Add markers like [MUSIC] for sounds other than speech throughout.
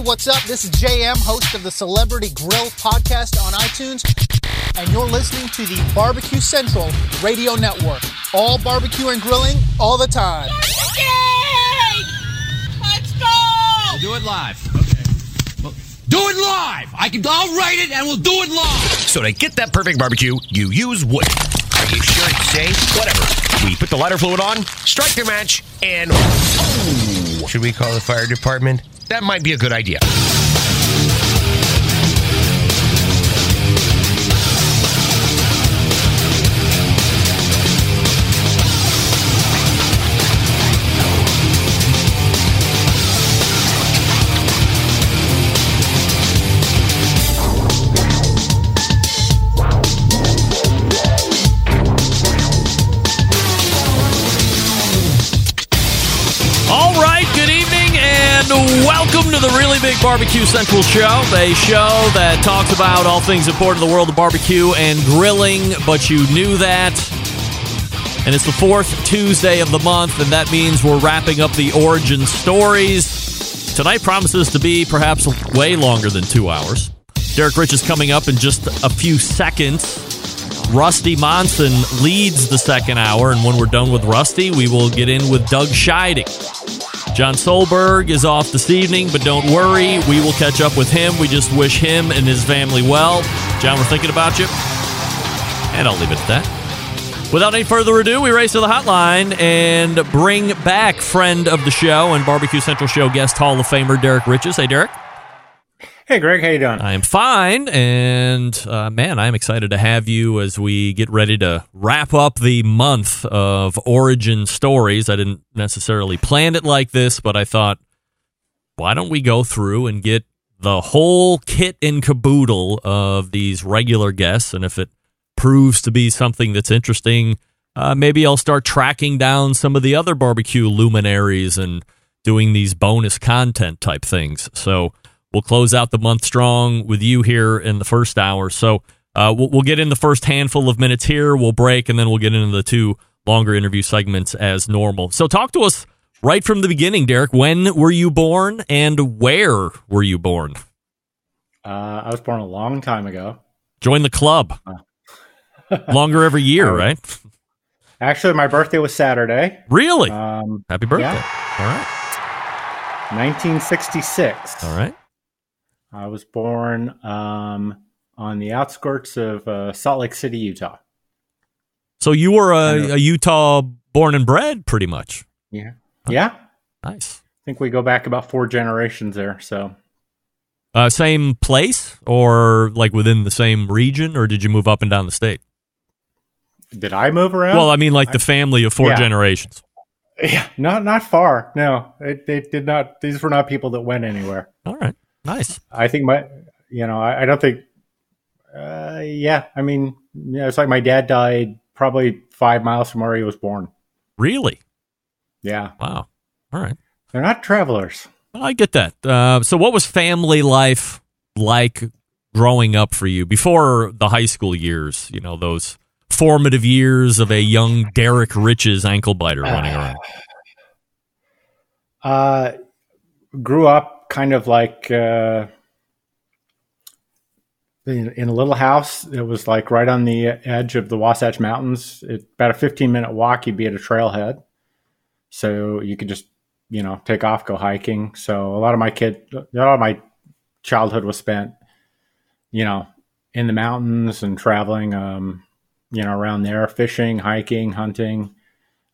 Hey, what's up? This is JM, host of the Celebrity Grill podcast on iTunes, and you're listening to the Barbecue Central Radio Network. All barbecue and grilling all the time. Let's go! Do it live. Okay. Well, do it live. I can. I'll write it, and we'll do it live. So to get that perfect barbecue, you use wood. Are you sure it's safe? Whatever. We put the lighter fluid on, strike the match, and oh, should we call the fire department? That might be a good idea. Welcome to the Really Big Barbecue Central Show, a show that talks about all things important in the world of barbecue and grilling, but you knew that. And it's the fourth Tuesday of the month, and that means we're wrapping up the origin stories. Tonight promises to be perhaps way longer than two hours. Derrick Rich is coming up in just a few seconds. Rusty Monson leads the second hour, and when we're done with Rusty, we will get in with Doug Scheiding. John Solberg is off this evening, but don't worry, we will catch up with him. We just wish him and his family well. John, we're thinking about you. And I'll leave it at that. Without any further ado, we race to the hotline and bring back friend of the show and Barbecue Central Show guest Hall of Famer Derrick Riches. Hey, Derrick. Hey, Greg, how you doing? I am fine, and uh, man, I'm excited to have you as we get ready to wrap up the month of origin stories. I didn't necessarily plan it like this, but I thought, why don't we go through and get the whole kit and caboodle of these regular guests, and if it proves to be something that's interesting, uh, maybe I'll start tracking down some of the other barbecue luminaries and doing these bonus content type things. So. We'll close out the month strong with you here in the first hour. So uh, we'll, we'll get in the first handful of minutes here. We'll break, and then we'll get into the two longer interview segments as normal. So talk to us right from the beginning, Derrick. When were you born, and where were you born? Uh, I was born a long time ago. Join the club. Longer every year, [LAUGHS] right? Actually, my birthday was Saturday, Really? um, Happy birthday. yeah. All right. 1966. All right. I was born um, on the outskirts of uh, Salt Lake City, Utah. So you were I a, a Utah born and bred, pretty much. Yeah, yeah. Nice. I think we go back about four generations there. So Uh, same place or like within the same region, or did you move up and down the state? did I move around? Well, I mean, like the family of four Yeah. generations. [LAUGHS] yeah, not not far. No, it, they did not. These were not people that went anywhere. All right, nice. I think my, you know, I, I don't think. Uh, yeah, I mean, yeah, it's like my dad died probably five miles from where he was born. Really? Yeah, Wow. All right. they're not travelers. I get that. Uh, so, what was family life like growing up for you before the high school years? You know, those formative years of a young Derrick Riches ankle biter running around. [SIGHS] Uh, grew up kind of like uh, in, in a little house. It was like right on the edge of the Wasatch Mountains. It, about a 15 minute walk, you'd be at a trailhead. So you could just, you know, take off, go hiking. So a lot of my kid, a lot of my childhood was spent, you know, in the mountains and traveling, um, you know, around there, fishing, hiking, hunting.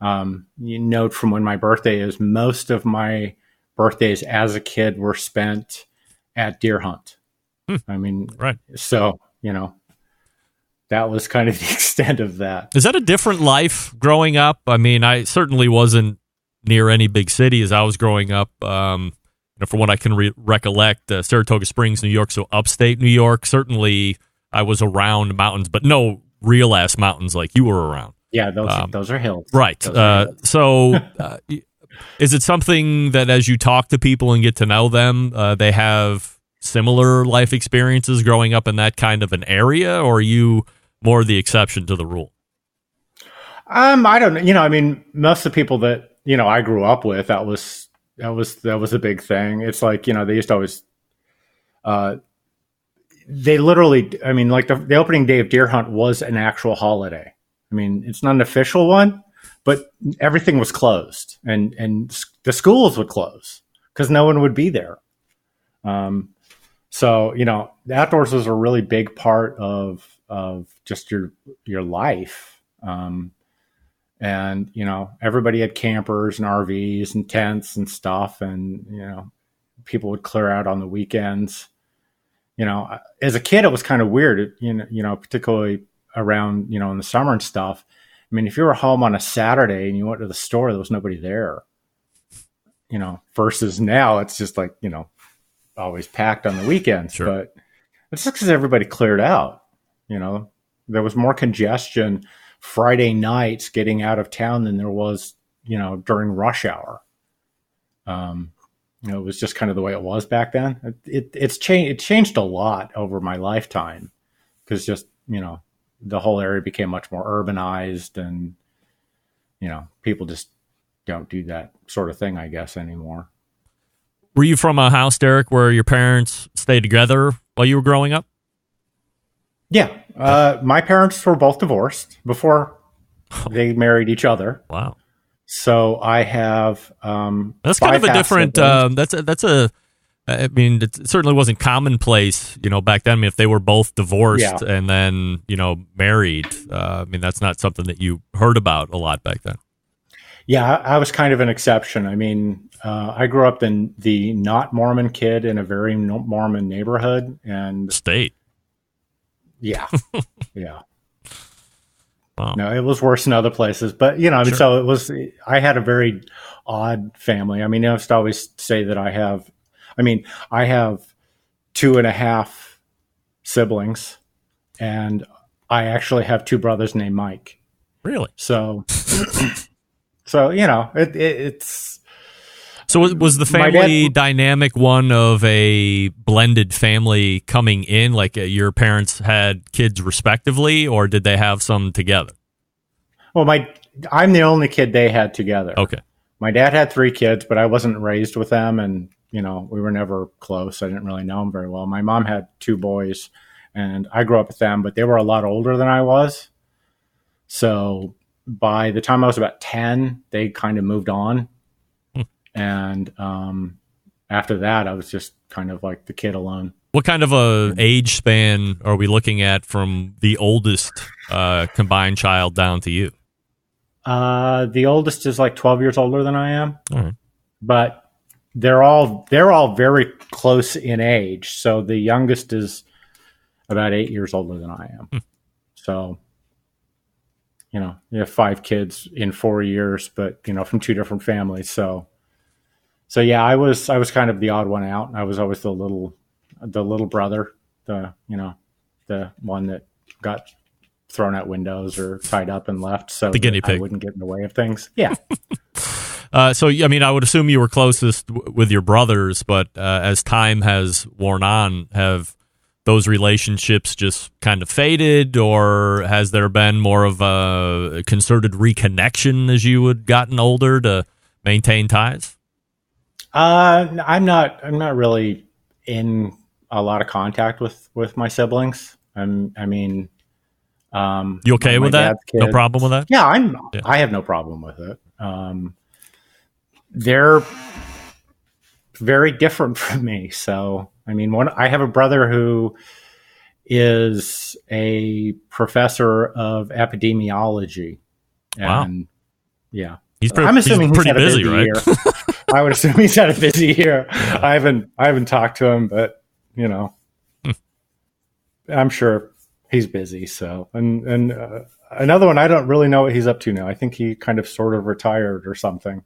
Um, you note from when my birthday is, most of my birthdays as a kid were spent at deer hunt. I mean, Right. so you know, that was kind of [LAUGHS] the extent of that. Is that a different life growing up? I mean, I certainly wasn't near any big city as I was growing up. Um, you know, from what I can re- recollect, uh, Saratoga Springs, New York, so upstate New York. Certainly, I was around mountains, but no real ass mountains like you were around. Yeah, those Um, those are hills, Right. Those are Uh, hills. so, [LAUGHS] uh, is it something that as you talk to people and get to know them, uh, they have similar life experiences growing up in that kind of an area, or are you more the exception to the rule? Um, I don't know. You know, I mean, most of the people that you know I grew up with, that was that was that was a big thing. It's like you know they used to always uh, they literally, I mean, like the, the opening day of Deer Hunt was an actual holiday. I mean, it's not an official one, but everything was closed, and and the schools would close because no one would be there. Um, so you know, outdoors was a really big part of of just your your life. Um, and you know, everybody had campers and RVs and tents and stuff, and you know, people would clear out on the weekends. You know, as a kid, it was kind of weird. You know, you know, particularly around you know in the summer and stuff. I mean, if you were home on a Saturday and you went to the store, there was nobody there. You know, versus now, it's just like you know, always packed on the weekends. Sure. But it's just because everybody cleared out. You know, there was more congestion Friday nights getting out of town than there was, you know, during rush hour. Um, you know, it was just kind of the way it was back then. It, it it's changed. It changed a lot over my lifetime because just you know the whole area became much more urbanized, and you know people just don't do that sort of thing, I guess, anymore. Were you from a house, Derrick, where your parents stayed together while you were growing up? Yeah, uh, my parents were both divorced before [LAUGHS] they married each other. Wow. So I have um, That's kind of a different. Um, that's a, that's a. I mean, it certainly wasn't commonplace, you know, back then. I mean, if they were both divorced Yeah. and then you know married, uh, I mean, that's not something that you heard about a lot back then. Yeah, I, I was kind of an exception. I mean, uh, I grew up in the not Mormon kid in a very Mormon neighborhood, and State. yeah, [LAUGHS] yeah. Wow. No, it was worse in other places, but you know, I mean, Sure. so it was. I had a very odd family. I mean, I used to always say that I have. I mean, I have two and a half siblings, and I actually have two brothers named Mike. Really? So, [COUGHS] so you know, it, it, it's So was- the family dad- dynamic one of a blended family coming in? Like uh, your parents had kids respectively, or did they have some together? well, my I'm the only kid they had together. Okay. My dad had three kids, but I wasn't raised with them, and you know, we were never close. I didn't really know him very well. My mom had two boys, and I grew up with them, but they were a lot older than I was. So by the time I was about ten, they kind of moved on, Hmm. and um, after that, I was just kind of like the kid alone. What kind of a age span are we looking at from the oldest uh, combined child down to you? Uh, the oldest is like 12 years older than I am, right. but they're all they're all very close in age. So the youngest is about eight years older than I am. Hmm. So, you know, you have five kids in four years, but you know, from two different families. So, so yeah, I was I was kind of the odd one out. I was always the little the little brother, the you know, the one that got thrown out windows or tied up and left so The guinea that I pig. wouldn't get in the way of things. Yeah. [LAUGHS] Uh, so, I mean, I would assume you were closest w- with your brothers, but uh, as time has worn on, have those relationships just kind of faded, or has there been more of a concerted reconnection as you had gotten older to maintain ties? Uh, I'm not. I'm not really in a lot of contact with with my siblings. I'm. I mean, um, You okay with that? No problem with that? Yeah, I'm. Yeah. I have no problem with it. Um, they're very different [LAUGHS] from me. So, I mean, one. I have a brother who is a professor of epidemiology. Wow. And yeah, He's pretty, I'm assuming he's he's, pretty a busy, right? year. I would assume he's had a busy year. I haven't I haven't talked to him, but you know, Hmm. I'm sure he's busy. So and and uh, another one I don't really know what he's up to now. I think he kind of sort of retired or something.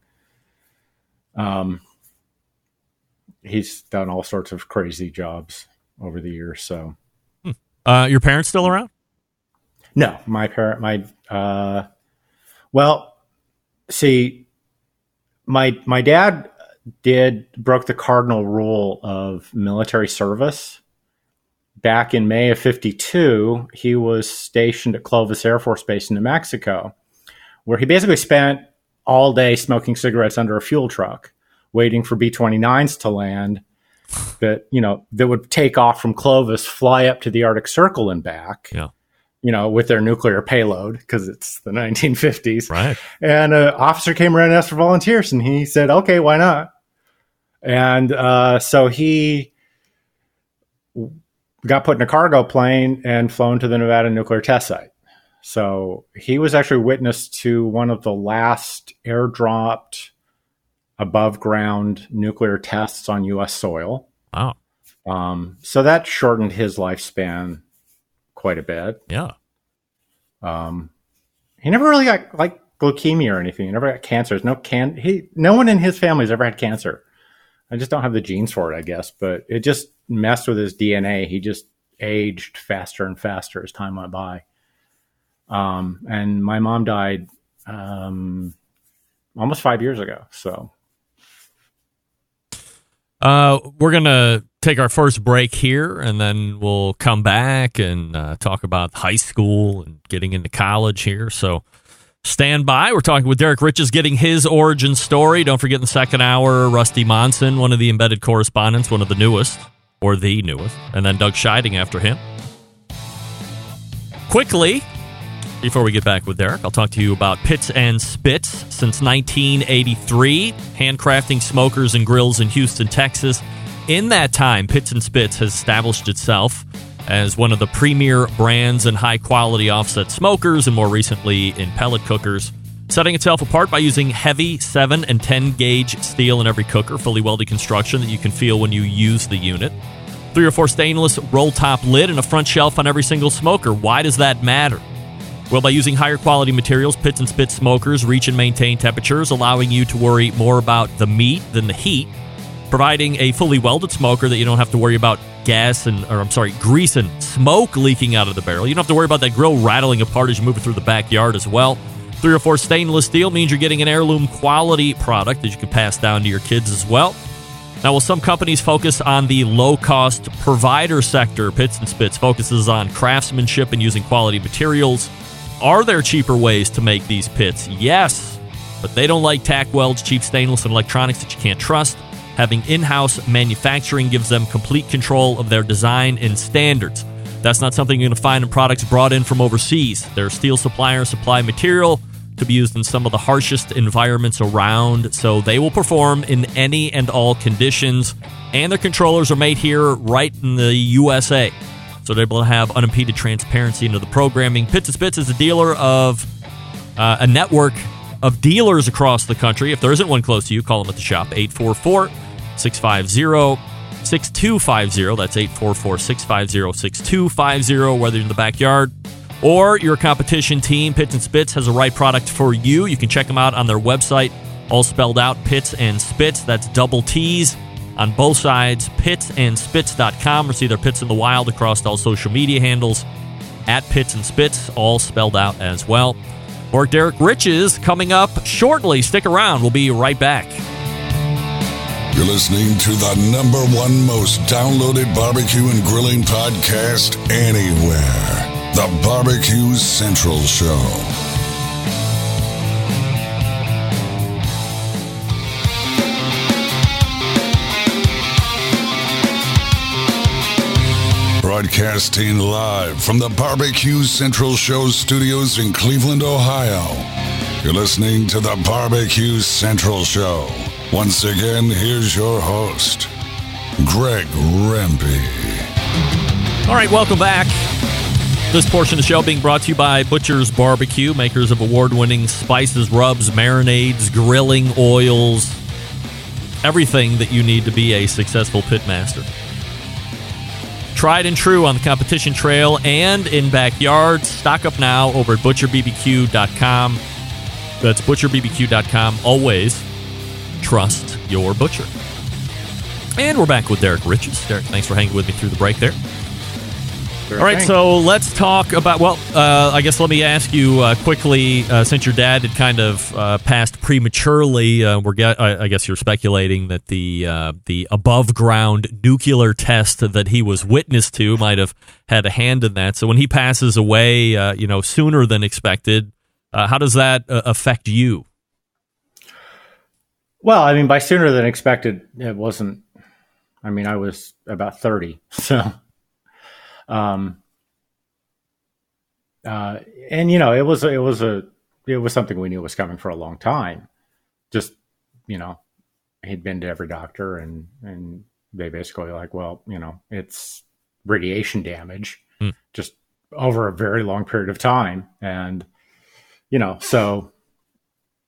Um, he's done all sorts of crazy jobs over the years. So Uh, your parents still around? no, my parent, my, uh, well, see, my, my dad did, broke the cardinal rule of military service. Back in May of 52, he was stationed at Clovis Air Force Base in New Mexico, where he basically spent all day smoking cigarettes under a fuel truck, waiting for B 29s to land that you know that would take off from Clovis, fly up to the Arctic Circle and back. Yeah. You know, with their nuclear payload because it's the 1950s. Right. And an officer came around and asked for volunteers, and he said, "Okay, why not?" And uh, so he got put in a cargo plane and flown to the Nevada nuclear test site. So he was actually witness to one of the last airdropped above ground nuclear tests on U.S. soil. Wow. Um, so that shortened his lifespan quite a bit. Yeah. Um, he never really got like leukemia or anything. He never got cancer. There's no can he. No one in his family's ever had cancer. I just don't have the genes for it, I guess. But it just messed with his DNA. He just aged faster and faster as time went by. Um, and my mom died um, almost five years ago. So Uh, we're going to take our first break here and then we'll come back and uh, talk about high school and getting into college here. So stand by. We're talking with Derrick Riches getting his origin story. Don't forget in the second hour, Rusty Monson, one of the embedded correspondents, one of the newest or the newest, and then Doug Scheiding after him. Quickly, before we get back with Derrick, I'll talk to you about Pitts and Spitts. Since 1983, handcrafting smokers and grills in Houston, Texas. In that time, Pitts and Spitts has established itself as one of the premier brands in high quality offset smokers and more recently in pellet cookers, setting itself apart by using heavy 7 and 10 gauge steel in every cooker, fully welded construction that you can feel when you use the unit. Three or four stainless roll top lid and a front shelf on every single smoker. Why does that matter? Well, by using higher quality materials, Pitts and Spitts smokers reach and maintain temperatures, allowing you to worry more about the meat than the heat. Providing a fully welded smoker that you don't have to worry about gas and, or I'm sorry, grease and smoke leaking out of the barrel. You don't have to worry about that grill rattling apart as you move it through the backyard as well. Three or four stainless steel means you're getting an heirloom quality product that you can pass down to your kids as well. Now, while some companies focus on the low cost provider sector, Pitts and Spitts focuses on craftsmanship and using quality materials. Are there cheaper ways to make these pits? Yes, but they don't like tack welds, cheap stainless, and electronics that you can't trust. Having in house manufacturing gives them complete control of their design and standards. That's not something you're going to find in products brought in from overseas. Their steel suppliers supply material to be used in some of the harshest environments around, so they will perform in any and all conditions. And their controllers are made here right in the USA. So they're able to have unimpeded transparency into the programming. Pitts and Spitts is a dealer of uh, a network of dealers across the country. If there isn't one close to you, call them at the shop 844 650 6250. That's 844 650 6250. Whether you're in the backyard or your competition team, Pitts and Spitts has a right product for you. You can check them out on their website, all spelled out Pitts and Spitts. That's double T's on both sides, pittsandspitts.com, or see their Pits in the Wild across all social media handles at Pitts and Spitts, all spelled out as well. Or Derrick Riches coming up shortly. Stick around. We'll be right back. You're listening to the number one most downloaded barbecue and grilling podcast anywhere. The Barbecue Central Show. Broadcasting live from the Barbecue Central Show studios in Cleveland, Ohio. You're listening to the Barbecue Central Show. Once again, here's your host, Greg Rempe. All right, welcome back. This portion of the show being brought to you by Butcher's Barbecue, makers of award winning spices, rubs, marinades, grilling oils, everything that you need to be a successful pitmaster. Tried and true on the competition trail and in backyards. Stock up now over at butcherbbq.com. That's butcherbbq.com. Always trust your butcher. And we're back with Derrick Riches. Derrick, thanks for hanging with me through the break there. Sure All right, thing. so let's talk about. Well, uh, I guess let me ask you uh, quickly. Uh, since your dad had kind of uh, passed prematurely, uh, we're get, I I guess you're speculating that the uh, the above ground nuclear test that he was witness to might have had a hand in that. So when he passes away, uh, you know, sooner than expected, uh, how does that uh, affect you? Well, I mean, by sooner than expected, it wasn't I mean, I was about 30. [LAUGHS] So, um, uh, and you know, it was, it was a, it was something we knew was coming for a long time. Just, you know, he'd been to every doctor and, and they basically like, well, you know, it's radiation damage Hmm. just over a very long period of time. And, you know, so,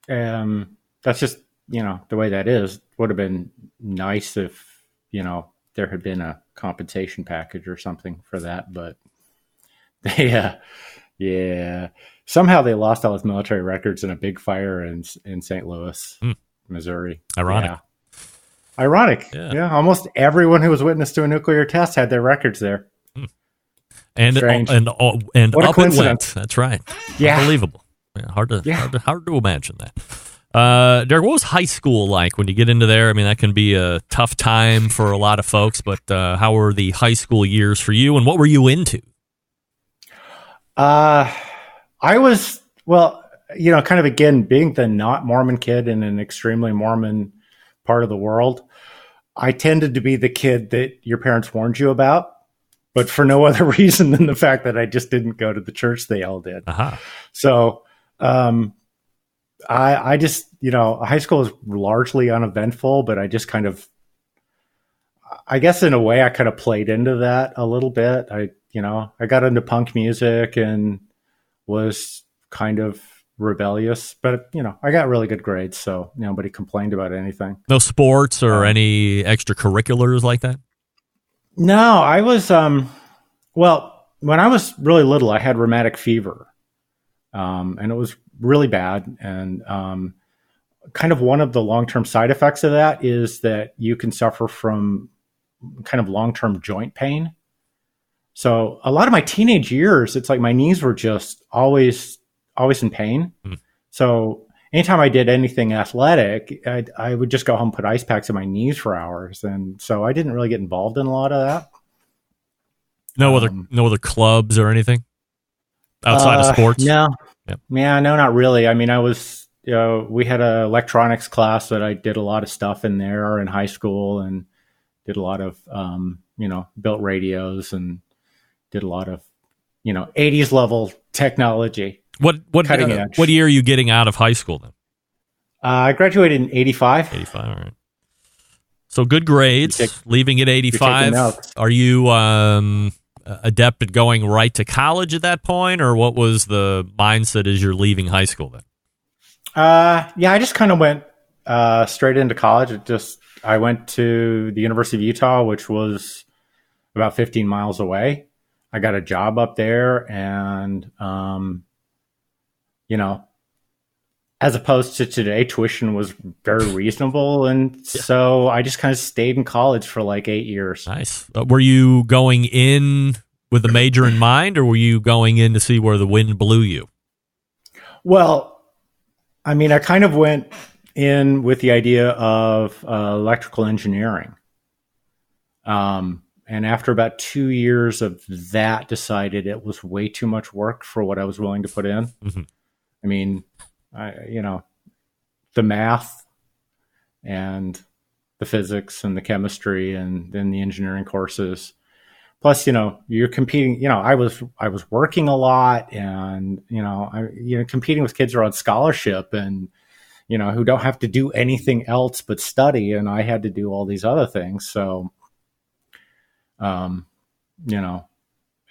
um, that's just, you know, the way that is would have been nice if, you know, there had been a compensation package or something for that, but [LAUGHS] they, uh, yeah, somehow they lost all his military records in a big fire in in St. Louis, Hmm. Missouri. Ironic. Yeah. Ironic. Yeah. Yeah. Almost everyone who was witness to a nuclear test had their records there. and Strange. and and What up it went. That's right. Yeah. Unbelievable. Yeah, hard to Yeah. hard to hard to imagine that. Uh, Derrick, what was high school like when you get into there? I mean, that can be a tough time for a lot of folks, but uh, how were the high school years for you, and what were you into? Uh, I was, well, you know, kind of again, being the not Mormon kid in an extremely Mormon part of the world, I tended to be the kid that your parents warned you about, but for no [LAUGHS] other reason than the fact that I just didn't go to the church they all did. Aha. So, um, I, I just, you know, high school was largely uneventful, but I just kind of, I guess in a way I kind of played into that a little bit. I, you know, I got into punk music and was kind of rebellious, but you know, I got really good grades, so nobody complained about anything. No sports or Um, any extracurriculars like that? No, I was um well, when I was really little I had rheumatic fever. Um and it was really bad and um kind of one of the long-term side effects of that is that you can suffer from kind of long-term joint pain. So a lot of my teenage years it's like my knees were just always always in pain. Hmm. So anytime I did anything athletic, I, I would just go home, put ice packs in my knees for hours, and so I didn't really get involved in a lot of that. No other um, no other clubs or anything outside of Uh, sports. No, Yep. yeah, no, not really. I mean, I was, you know, we had a electronics class that I did a lot of stuff in there in high school, and did a lot of, um, you know, built radios and did a lot of, you know, '80s level technology. What what uh, what year are you getting out of high school then? Uh, I graduated in '85. Eighty five. All right. So good grades. Take- leaving at eighty five. notes. Are you um, adept at going right to college at that point, or what was the mindset as you're leaving high school then? Uh, yeah, I just kind of went uh, straight into college. It just I went to the University of Utah, which was about 15 miles away. I got a job up there, and um, you know, as opposed to today, tuition was very [LAUGHS] reasonable, and so I just kind of stayed in college for like eight years. Nice. Uh, were you going in with a major in mind, or were you going in to see where the wind blew you? Well, I mean, I kind of went in with the idea of uh, electrical engineering. Um, and after about two years of that, decided it was way too much work for what I was willing to put in. Mhm. I mean, I, you know, the math and the physics and the chemistry and then the engineering courses. Plus you know you're competing you know i was i was working a lot and you know i you know competing with kids who are on scholarship and you know who don't have to do anything else but study and i had to do all these other things. So um you know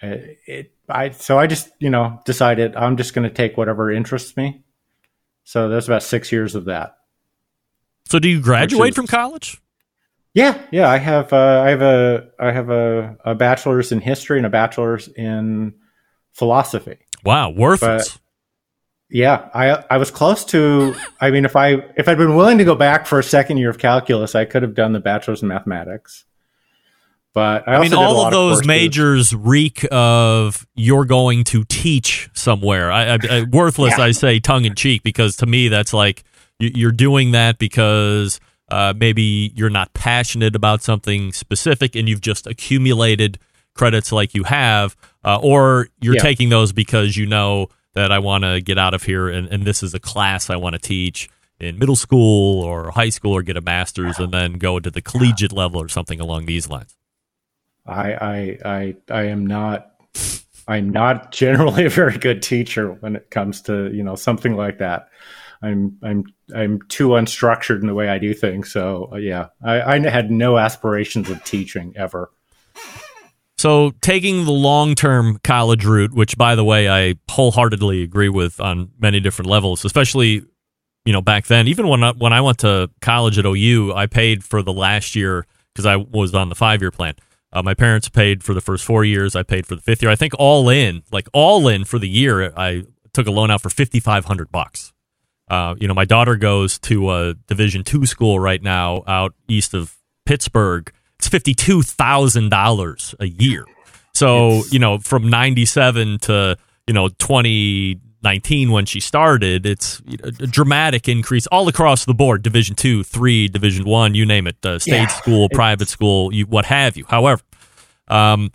it, it i so i just you know decided i'm just going to take whatever interests me so there's about six years of that So, do you graduate is- from college? yeah, yeah. I have uh, I have a I have a, a bachelor's in history and a bachelor's in philosophy. Wow, worthless. Yeah, I I was close to. I mean, if I if I'd been willing to go back for a second year of calculus, I could have done the bachelor's in mathematics. But I, I, mean, also did all of those courses. majors reek of you're going to teach somewhere. I, I, I worthless, Yeah. I say tongue in cheek, because to me that's like you- you're doing that because uh, maybe you're not passionate about something specific, and you've just accumulated credits like you have, uh, or you're Yeah. taking those because you know that I want to get out of here, and, and this is a class I want to teach. in middle school or high school or get a master's and then go into the collegiate level or something along these lines? I I I I am not I'm not generally [LAUGHS] a very good teacher when it comes to you know something like that. I'm I'm I'm too unstructured in the way I do things. So uh, yeah, I, I had no aspirations of teaching ever. So taking the long term college route, which by the way I wholeheartedly agree with on many different levels, especially you know back then. Even when I, when I went to college at OU, I paid for the last year because I was on the five year plan. Uh, my parents paid for the first four years. I paid for the fifth year. I think all in, like all in for the year, I took a loan out for fifty five hundred bucks. Uh, you know, my daughter goes to a Division two school right now out east of Pittsburgh. It's fifty two thousand dollars a year. So It's- you know, from ninety seven to you know twenty nineteen when she started, it's a dramatic increase all across the board. Division two, three, Division one, you name it. Uh, state Yeah, school, private school, you, what have you. However, um,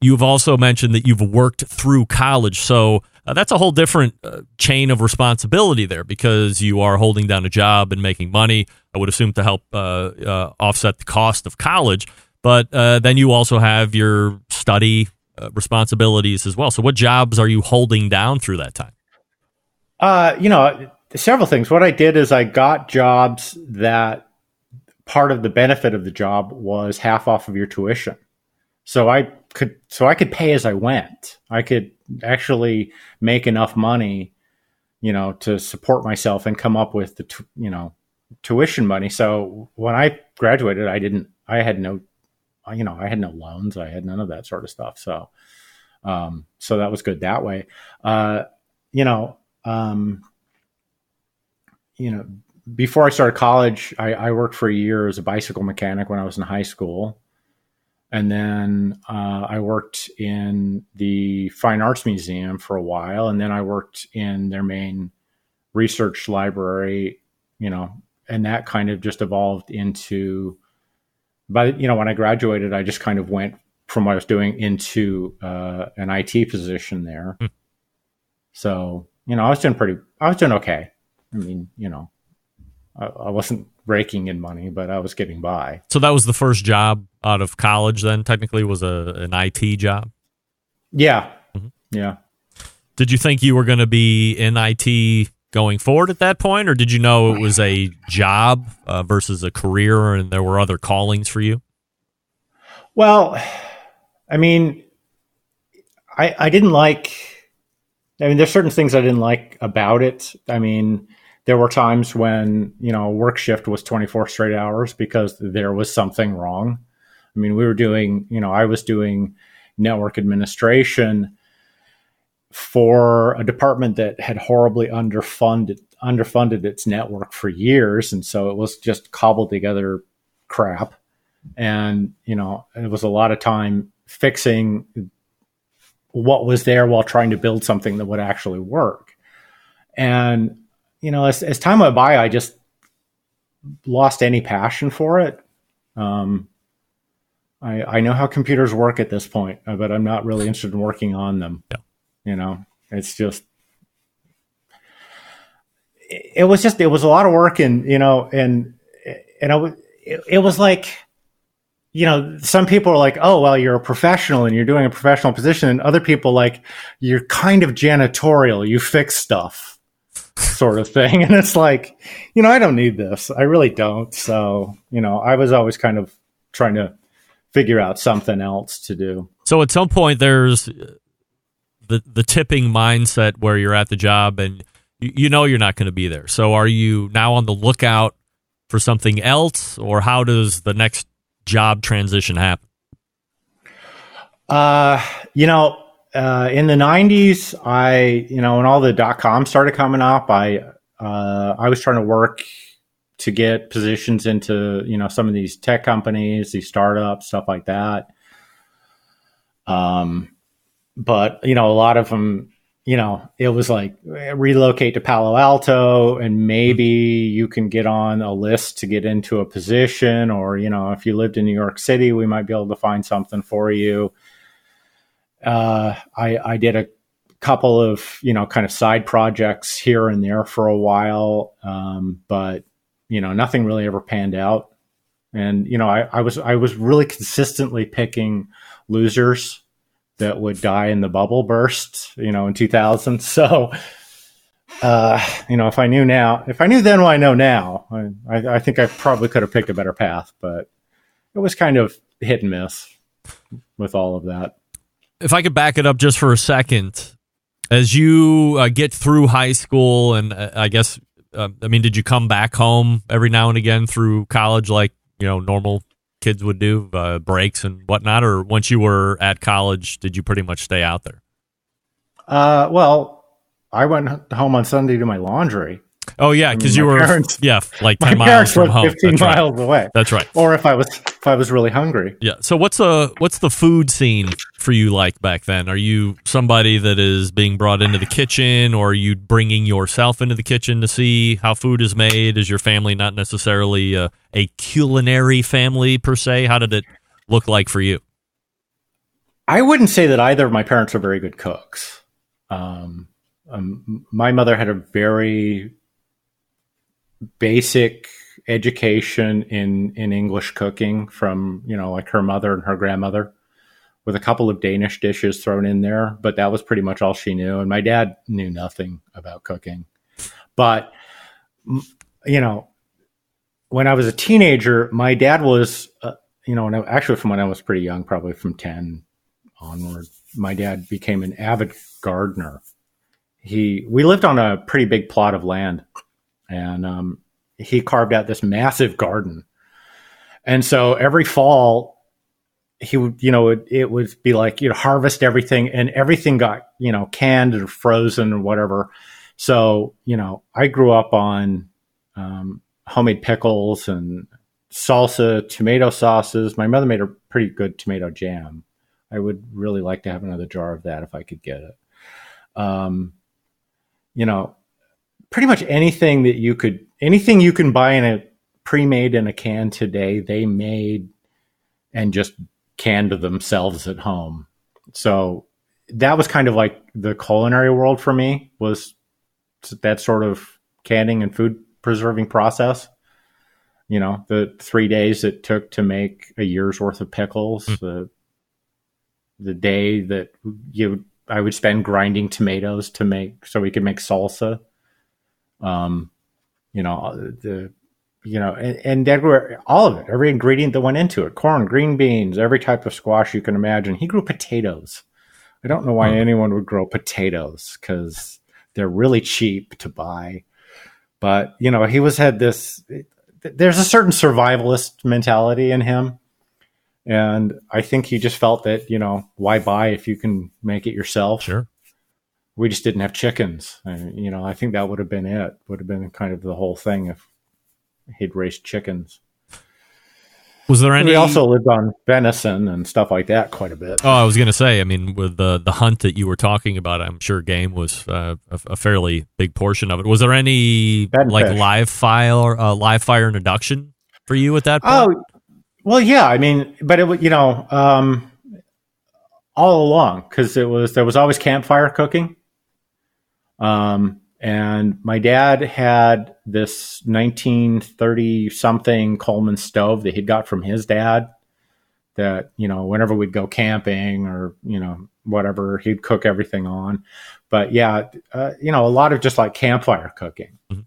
you've also mentioned that you've worked through college, so uh, that's a whole different uh, chain of responsibility there because you are holding down a job and making money. I would assume to help uh, uh, offset the cost of college, but uh, then you also have your study uh, responsibilities as well. So, what jobs are you holding down through that time? Uh, you know, several things. What I did is I got jobs that part of the benefit of the job was half off of your tuition. So I could so I could pay as I went. I could actually make enough money, you know, to support myself and come up with the tu- you know tuition money. So when I graduated, I didn't I had no you know, I had no loans. I had none of that sort of stuff. So um so that was good that way. Uh you know, um, you know, before I started college, I, I, worked for a year as a bicycle mechanic when I was in high school. And then uh, I worked in the Fine Arts Museum for a while. And then I worked in their main research library, you know, and that kind of just evolved into, but, you know, when I graduated, I just kind of went from what I was doing into uh, an IT position there. Hmm. So, you know, I was doing pretty, I was doing okay. I mean, you know, I, I wasn't raking in money, but I was getting by. So that was the first job out of college. Then technically was a an IT job. Yeah, Mhm. yeah. Did you think you were going to be in IT going forward at that point, or did you know it was a job uh, versus a career, and there were other callings for you? Well, I mean, I I didn't like. I mean, there's certain things I didn't like about it. I mean, there were times when you know work shift was 24 straight hours because there was something wrong. I mean, we were doing, you know, I was doing network administration for a department that had horribly underfunded underfunded its network for years, and so it was just cobbled together crap. And you know, it was a lot of time fixing what was there while trying to build something that would actually work. And you know, as, as time went by, I just lost any passion for it. Um, I, I know how computers work at this point, but I'm not really interested in working on them. Yeah. You know, it's just, it, was just, it was a lot of work and, you know, and, and I was, it, it was like, you know, some people are like, oh, well, you're a professional and you're doing a professional position. And other people like, you're kind of janitorial. You fix stuff sort of thing. [LAUGHS] And it's like, you know, I don't need this. I really don't. So, you know, I was always kind of trying to figure out something else to do. So at some point, there's the the tipping mindset where you're at the job and you, know you're not going to be there. So are you now on the lookout for something else, or how does the next job transition happen? Uh, you know, uh, in the '90s, I, you know, when all the dot com started coming up, I, uh, I was trying to work to get positions into, you know, some of these tech companies, these startups, stuff like that. Um, but you know, a lot of them, you know, it was like relocate to Palo Alto, and maybe you can get on a list to get into a position, or you know, if you lived in New York City, we might be able to find something for you. Uh, I, I did a couple of you know kind of side projects here and there for a while, um, but you know nothing really ever panned out. And you know I, I was I was really consistently picking losers that would die in the bubble burst, you know, in 2000. [LAUGHS] So, uh, you know, if I knew now, if I knew then what I know now, I, I, think I probably could have picked a better path, but it was kind of hit and miss with all of that. If I could back it up just for a second, as you uh, get through high school, and uh, I guess, uh, I mean, did you come back home every now and again through college, like you know normal kids would do, uh, breaks and whatnot, or once you were at college, did you pretty much stay out there? Uh, well, I went home on Sunday to my laundry. Oh yeah, because you were parents- yeah like My ten miles parents from home. 15 That's right. miles away. That's right. Or if I was if I was really hungry. Yeah. So what's the what's the food scene for you like back then? Are you somebody that is being brought into the kitchen, or are you bringing yourself into the kitchen to see how food is made? Is your family not necessarily a, a culinary family per se? How did it look like for you? I wouldn't say that either of my parents were very good cooks. Um, um, my mother had a very basic education in in English cooking from you know like her mother and her grandmother, with a couple of Danish dishes thrown in there, but that was pretty much all she knew. And my dad knew nothing about cooking, but you know, when I was a teenager, my dad was. Uh, you know, when I, actually from when I was pretty young, probably from 10 onward, my dad became an avid gardener. He, we lived on a pretty big plot of land and, um, he carved out this massive garden. And so every fall he would, you know, it, it would be like, you know, harvest everything and everything got, you know, canned or frozen or whatever. So, you know, I grew up on, um, homemade pickles and salsa, tomato sauces. My mother made a pretty good tomato jam. I would really like to have another jar of that if I could get it. Um, you know, pretty much anything that you could, anything you can buy in a pre-made in a can today, they made and just canned themselves at home. So that was kind of like the culinary world for me was that sort of canning and food preserving process. You know the three days it took to make a year's worth of pickles hmm. the the day that you i would spend grinding tomatoes to make so we could make salsa um you know the you know and, and everywhere all of it every ingredient that went into it corn green beans every type of squash you can imagine. He grew potatoes. I don't know why anyone would grow potatoes because they're really cheap to buy. But you know he was had this there's a certain survivalist mentality in him. And i think he just felt that you know why buy if you can make it yourself? Sure. We just didn't have chickens and, you know i think that would have been it would have been kind of the whole thing if he'd raised chickens Was there any? we also lived on venison and stuff like that quite a bit Oh, I was going to say. I mean, with the the hunt that you were talking about, I'm sure game was uh, a, a fairly big portion of it. Was there any Bed like fish. live fire uh, live fire introduction for you at that point? Oh, well, yeah. I mean, but it you know, um, all along because it was there was always campfire cooking. Um, and my dad had this 1930 something Coleman stove that he'd got from his dad. That you know, whenever we'd go camping or you know whatever, he'd cook everything on. But yeah, uh, you know, a lot of just like campfire cooking. Mhm.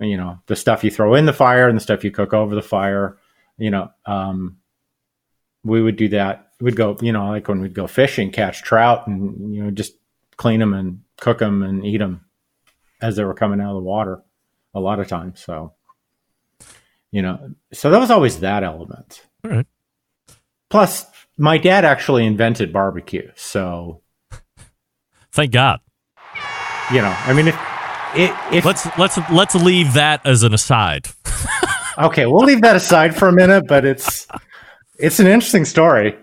You know, the stuff you throw in the fire and the stuff you cook over the fire you know, um, we would do that. We'd go, you know, like when we'd go fishing, catch trout, and you know, just clean them and cook them and eat them as they were coming out of the water. A lot of times, so you know, so that was always that element. All right. Plus, my dad actually invented barbecue, so [LAUGHS] Thank God. you know, I mean, if if, if Let's let's let's leave that as an aside. [LAUGHS] okay, we'll leave that aside for a minute, but it's it's an interesting story.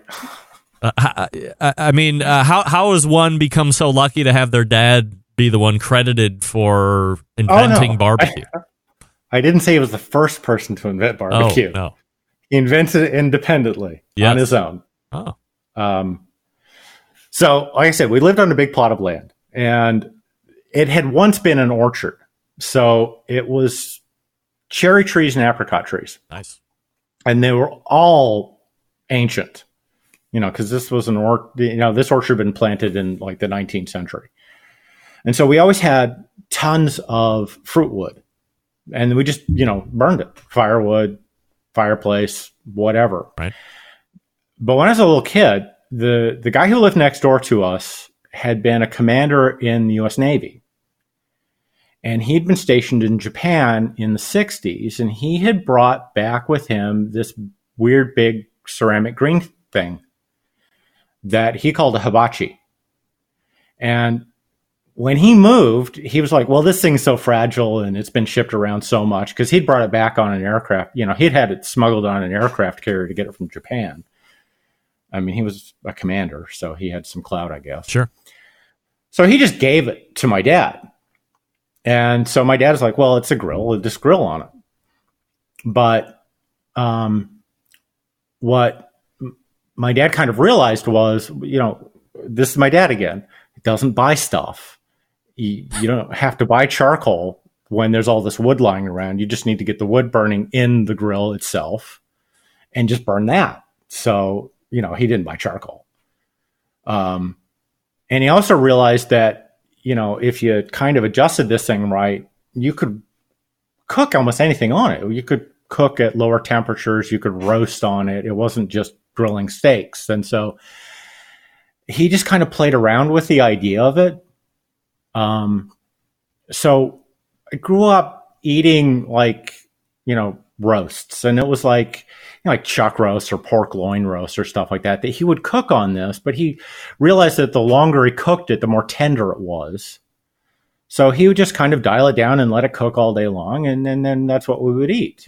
Uh, I, I- I mean, uh, how how has one become so lucky to have their dad be the one credited for inventing no. barbecue? I didn't say he was the first person to invent barbecue. Oh no. He invented it independently Yes. on his own. Oh, Um, so, like I said, we lived on a big plot of land, and it had once been an orchard. So it was cherry trees and apricot trees, Nice. and they were all ancient. You know, because this was an or you know this orchard had been planted in like the 19th century, and so we always had tons of fruit wood, and we just you know burned it, firewood, fireplace, whatever. Right. But when I was a little kid, the the guy who lived next door to us had been a commander in the U.S. Navy, and he'd been stationed in Japan in the '60s, and he had brought back with him this weird big ceramic green thing that he called a hibachi. And when he moved, he was like, "Well, this thing's so fragile, and it's been shipped around so much because he'd brought it back on an aircraft. You know, he'd had it smuggled on an aircraft carrier to get it from Japan. I mean, he was a commander, so he had some clout, I guess. Sure. So he just gave it to my dad. And so my dad's like, well, it's a grill, with this grill on it. But um, what my dad kind of realized was, you know, this is my dad again. He doesn't buy stuff. You, you don't have to buy charcoal when there's all this wood lying around. You just need to get the wood burning in the grill itself and just burn that. So, you know, he didn't buy charcoal. Um, and he also realized that, you know, if you kind of adjusted this thing right, you could cook almost anything on it. You could cook at lower temperatures, you could roast on it. It wasn't just grilling steaks. And so he just kind of played around with the idea of it. Um, so I grew up eating like, you know, roasts, and it was like, you know, like chuck roast or pork loin roast or stuff like that, that he would cook on this, but he realized that the longer he cooked it, the more tender it was. So he would just kind of dial it down and let it cook all day long, and, and then that's what we would eat.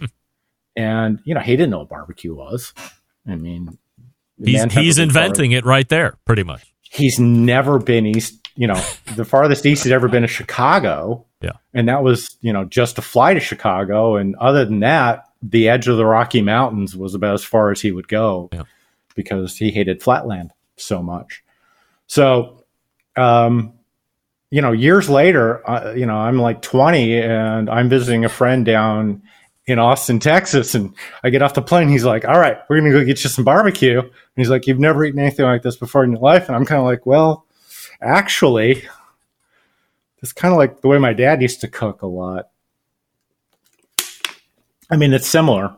and you know, he didn't know what barbecue was. I mean, He's he's to be part of- inventing it right there, pretty much. He's never been east. You know, the farthest east he's ever been is Chicago. Yeah. and that was you know just to fly to Chicago, and other than that, the edge of the Rocky Mountains was about as far as he would go Yeah. because he hated flatland so much. So, um, you know, years later, uh, you know, I'm like 20 and I'm visiting a friend down in Austin, Texas, and I get off the plane. He's like, "All right, we're gonna go get you some barbecue." And he's like, "You've never eaten anything like this before in your life," and I'm kind of like, "Well, actually." It's kind of like the way my dad used to cook a lot. I mean, it's similar.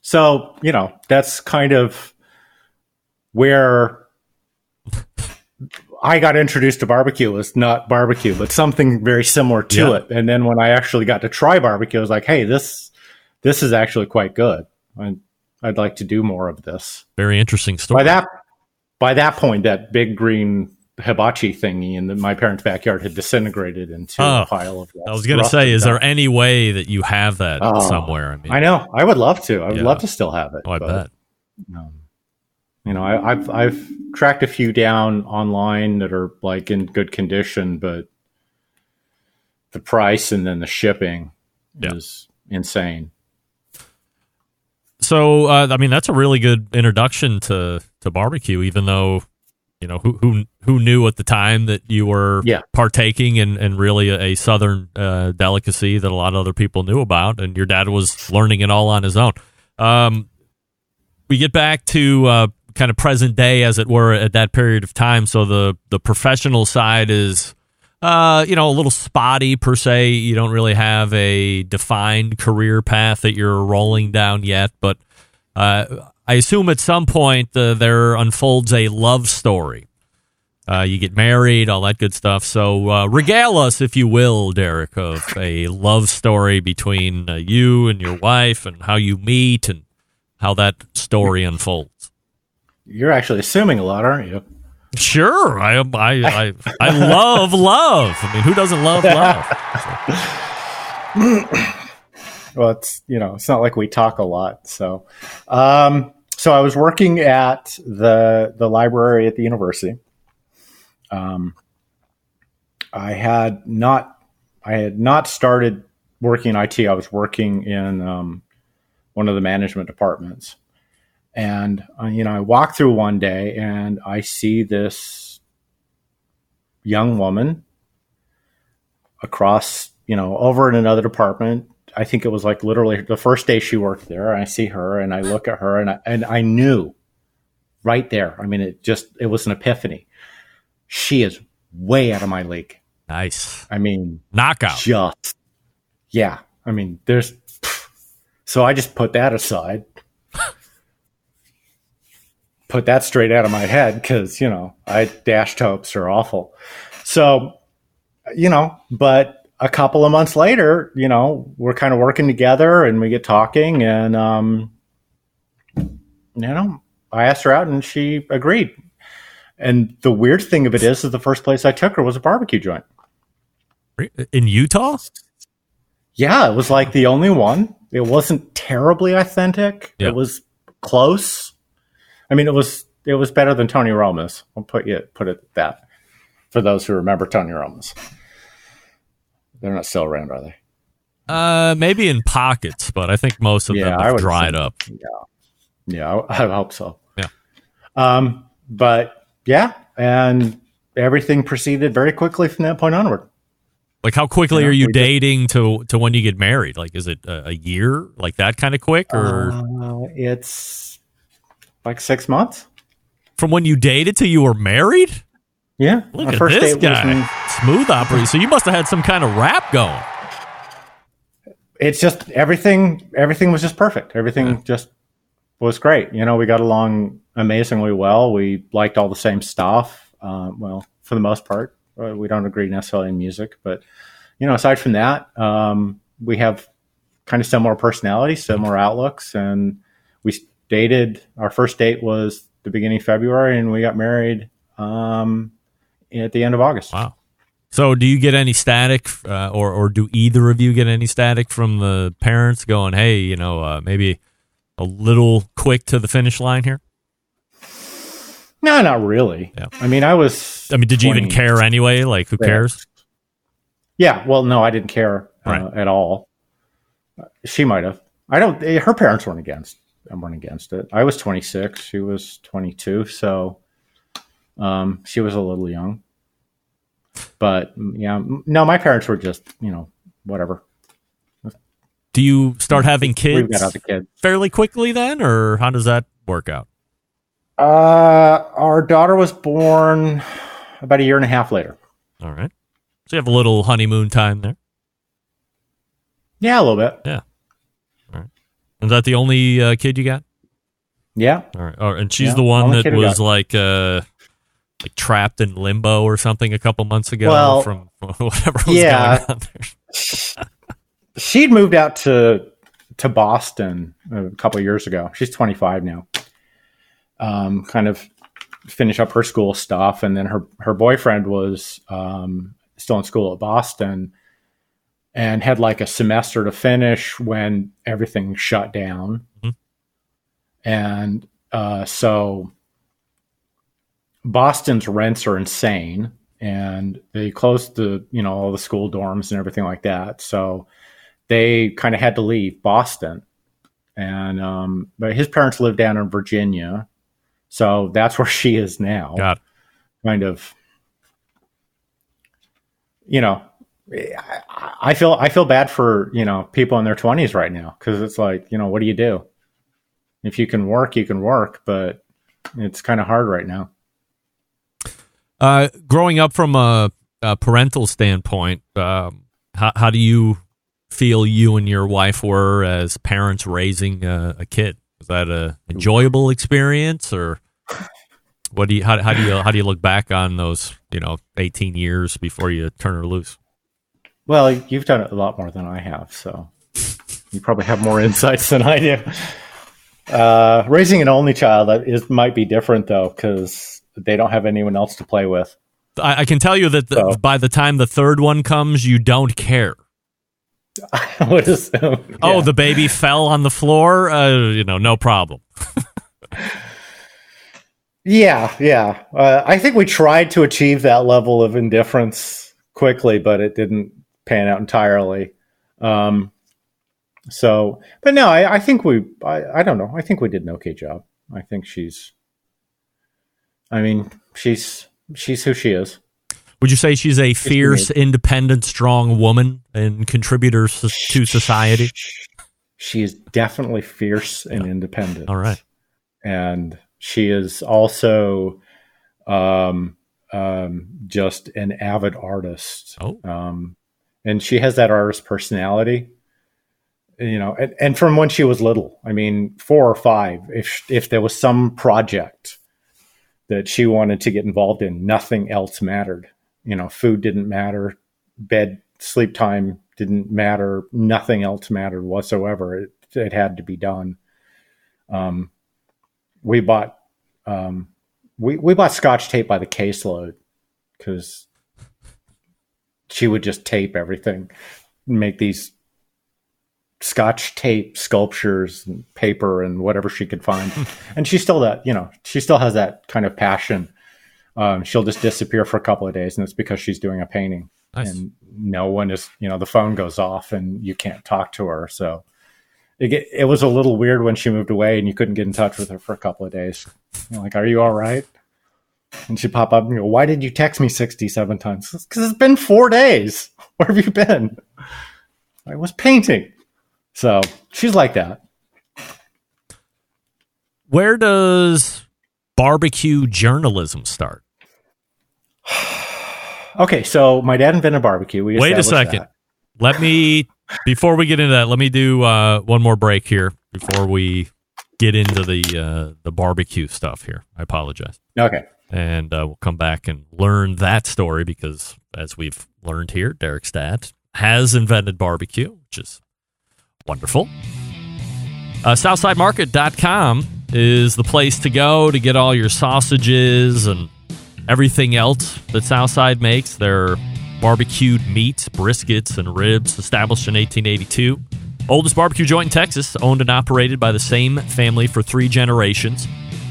So, you know, that's kind of where I got introduced to barbecue was not barbecue, but something very similar to Yeah. it. And then when I actually got to try barbecue, I was like, hey, this this is actually quite good. I, I'd like to do more of this. Very interesting story. By that by that point, that big green hibachi thingy in the, my parents' backyard had disintegrated into Oh, a pile of. I was going to say, is there any way that you have that Oh, somewhere? I mean, I know. I would love to. I would Yeah. love to still have it. oh, I but, bet. um, you know, I, I've I've tracked a few down online that are like in good condition, but the price and then the shipping Yeah. is insane. So, uh, I mean, that's a really good introduction to to barbecue. Even though, you know, who who who knew at the time that you were Yeah. partaking in, in really a, a southern uh, delicacy that a lot of other people knew about, and your dad was learning it all on his own. Um, we get back to uh, kind of present day, as it were, at that period of time. So the the professional side is uh, you know, a little spotty per se. You don't really have a defined career path that you're rolling down yet, but uh, I assume at some point uh, there unfolds a love story. Uh, you get married, all that good stuff. So uh, regale us, if you will, Derrick, of a love story between uh, you and your wife, and how you meet, and how that story unfolds. You're actually assuming a lot, aren't you? Sure, I I I, I love love. I mean, who doesn't love [LAUGHS] love? Well, it's you know, it's not like we talk a lot. So, um, so I was working at the the library at the university. Um, I had not I had not started working in IT. I was working in um, one of the management departments, and uh, you know, I walk through one day and I see this young woman across, you know, over in another department. I think it was like literally the first day she worked there. I see her and I look at her and I, and I knew right there. I mean, it just, it was an epiphany. She is way out of my league. Nice. I mean, Knockout. just, yeah. I mean, there's, so I just put that aside. Put that straight out of my head because, you know, I dashed hopes are awful. So, you know, but a couple of months later, you know, we're kind of working together and we get talking and, um, you know, I asked her out and she agreed. And the weird thing of it is, is the first place I took her was a barbecue joint. In Utah? Yeah, it was like the only one. It wasn't terribly authentic. Yeah. It was close. I mean, it was it was better than Tony Roma's. I'll put you put it that. For those who remember Tony Roma's, they're not still around, are they? Uh, maybe in pockets, but I think most of Yeah, them have dried say- up. Yeah, I, I hope so. Yeah. Um, but yeah, and everything proceeded very quickly from that point onward. Like, how quickly Yeah, are you we did. dating to to when you get married? Like, is it a, a year, like that kind of quick, or Uh, it's like six months. from when you dated till you were married? Yeah, Look at first this date was guy, smooth operator. So you must have had some kind of rap going. it's just everything everything was just perfect everything just was great you know we got along amazingly well we liked all the same stuff um, well for the most part uh, we don't agree necessarily in music but you know aside from that um, we have kind of similar personalities similar outlooks and we dated our first date was the beginning of february and we got married um, at the end of august Wow. So, do you get any static, uh, or or do either of you get any static from the parents going, "Hey, you know, uh, maybe a little quick to the finish line here"? no not really Yeah. i mean i was I mean, did you even care anyway? Like, who Yeah. cares? Yeah, well, no, I didn't care uh, Right. at all. She might have. I don't. eh, Her parents weren't against. Weren't against it. I was 26. She was 22, so um, she was a little young. But mm, yeah, no, my parents were just you know whatever. Do you start having kids kids. fairly quickly then, or how does that work out? Uh, our daughter was born about a year and a half later. All right. So you have a little honeymoon time there. Yeah, a little bit. Yeah. All right. Is that the only uh, kid you got? Yeah, All right. Oh, and she's Yeah, the one only that was like uh like trapped in limbo or something a couple months ago Well, from [LAUGHS] whatever was yeah. going on there. [LAUGHS] she'd moved out to to Boston a couple years ago. She's 25 now. Um, kind of finish up her school stuff, and then her her boyfriend was um, still in school at Boston, and had like a semester to finish when everything shut down, Mhm. and uh, so Boston's rents are insane, and they closed the you know all the school dorms and everything like that. So they kind of had to leave Boston, and um, but his parents live down in Virginia, so that's where she is now. Got it. Kind of, you know, I, feel I feel bad for you know people in their twenties right now because it's like you know what do you do? If you can work, you can work, but it's kind of hard right now. Uh, growing up from a, a parental standpoint, um, how, how do you feel you and your wife were as parents raising a, a kid? Was that a enjoyable experience, or what do you how, how do you how do you look back on those you know eighteen years before you turn her loose? Well, you've done it a lot more than I have, so you probably have more [LAUGHS] insights than I do. Uh, raising an only child that is might be different though, because they don't have anyone else to play with. I, I can tell you that the, So- by the time the third one comes, you don't care. I would assume. Oh, the baby fell on the floor. Uh, you know, no problem. [LAUGHS] yeah, yeah. Uh, I think we tried to achieve that level of indifference quickly, but it didn't pan out entirely. Um, so, but no, I, I think we. I, I don't know. I think we did an okay job. I think she's. I mean, she's she's who she is. Would you say she's a fierce, independent, strong woman and contributor to society? She is definitely fierce and independent. All right. and she is also um, um, just an avid artist. Oh. Um, and she has that artist personality, you know. And, and from when she was little, I mean, four or five, if if there was some project that she wanted to get involved in, nothing else mattered. You know, food didn't matter, bed, sleep time didn't matter, nothing else mattered whatsoever. It, it had to be done. Um, we bought um, we we bought scotch tape by the caseload because she would just tape everything, make these scotch tape sculptures and paper and whatever she could find, [LAUGHS] and she still that you know she still has that kind of passion. Um, she'll just disappear for a couple of days, and it's because she's doing a painting, Nice. and no one is you know the phone goes off and you can't talk to her, so it, it was a little weird when she moved away and you couldn't get in touch with her for a couple of days. You're like, are you all right? And she'd pop up and go, why did you text me 67 times? Because it's been four days. [LAUGHS] Where have you been? I was painting. So she's like that. Where does barbecue journalism start? [SIGHS] Okay, so my dad invented barbecue. We Wait a second. that. Let me [LAUGHS] before we get into that. Let me do uh, one more break here before we get into the uh, the barbecue stuff here. I apologize, Okay. And uh, we'll come back and learn that story because, as we've learned here, Derrick's dad has invented barbecue, which is wonderful. Uh, SouthsideMarket.com is the place to go to get all your sausages and everything else that Southside makes. Their barbecued meats, briskets, and ribs, established in 1882. Oldest barbecue joint in Texas, owned and operated by the same family for three generations.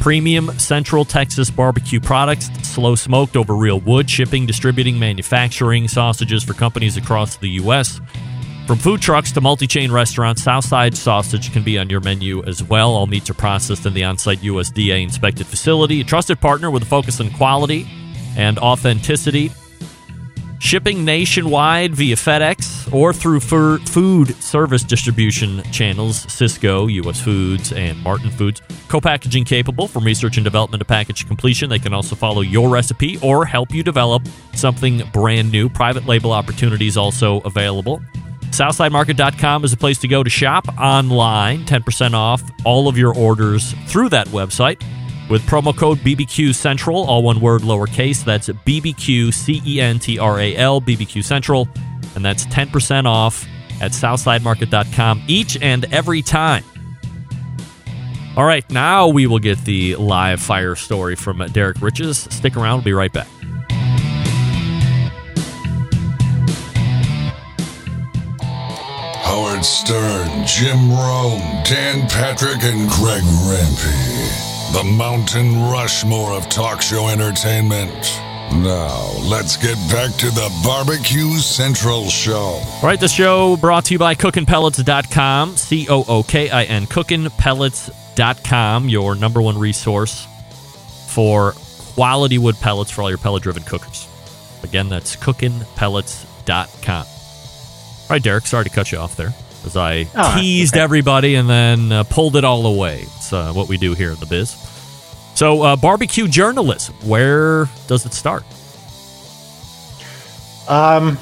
Premium Central Texas barbecue products, slow smoked over real wood, shipping, distributing, manufacturing sausages for companies across the U.S. From food trucks to multi chain restaurants, Southside sausage can be on your menu as well. All meats are processed in the on site USDA inspected facility. A trusted partner with a focus on quality and authenticity. Shipping nationwide via FedEx or through food service distribution channels, Sysco, US Foods, and Martin Foods. Co packaging capable from research and development to package completion. They can also follow your recipe or help you develop something brand new. Private label opportunities also available. SouthsideMarket.com is a place to go to shop online. 10% off all of your orders through that website with promo code BBQ Central, all one word, lowercase. That's BBQ C E N T R A L, BBQ Central. And that's 10% off at SouthsideMarket.com each and every time. All right, now we will get the live fire story from Derrick Riches. Stick around, we'll be right back. Howard Stern, Jim Rome, Dan Patrick, and Greg Rempe. The Mountain Rushmore of talk show entertainment. Now, let's get back to the Barbecue Central Show. All right, the show brought to you by cookinpellets.com, C O O K I N, cookinpellets.com, your number one resource for quality wood pellets for all your pellet driven cookers. Again, that's cookinpellets.com. All right, Derrick, sorry to cut you off there as I Oh, teased okay. everybody and then uh, pulled it all away. It's uh, what we do here in the biz. So, uh, barbecue journalism, where does it start? Um,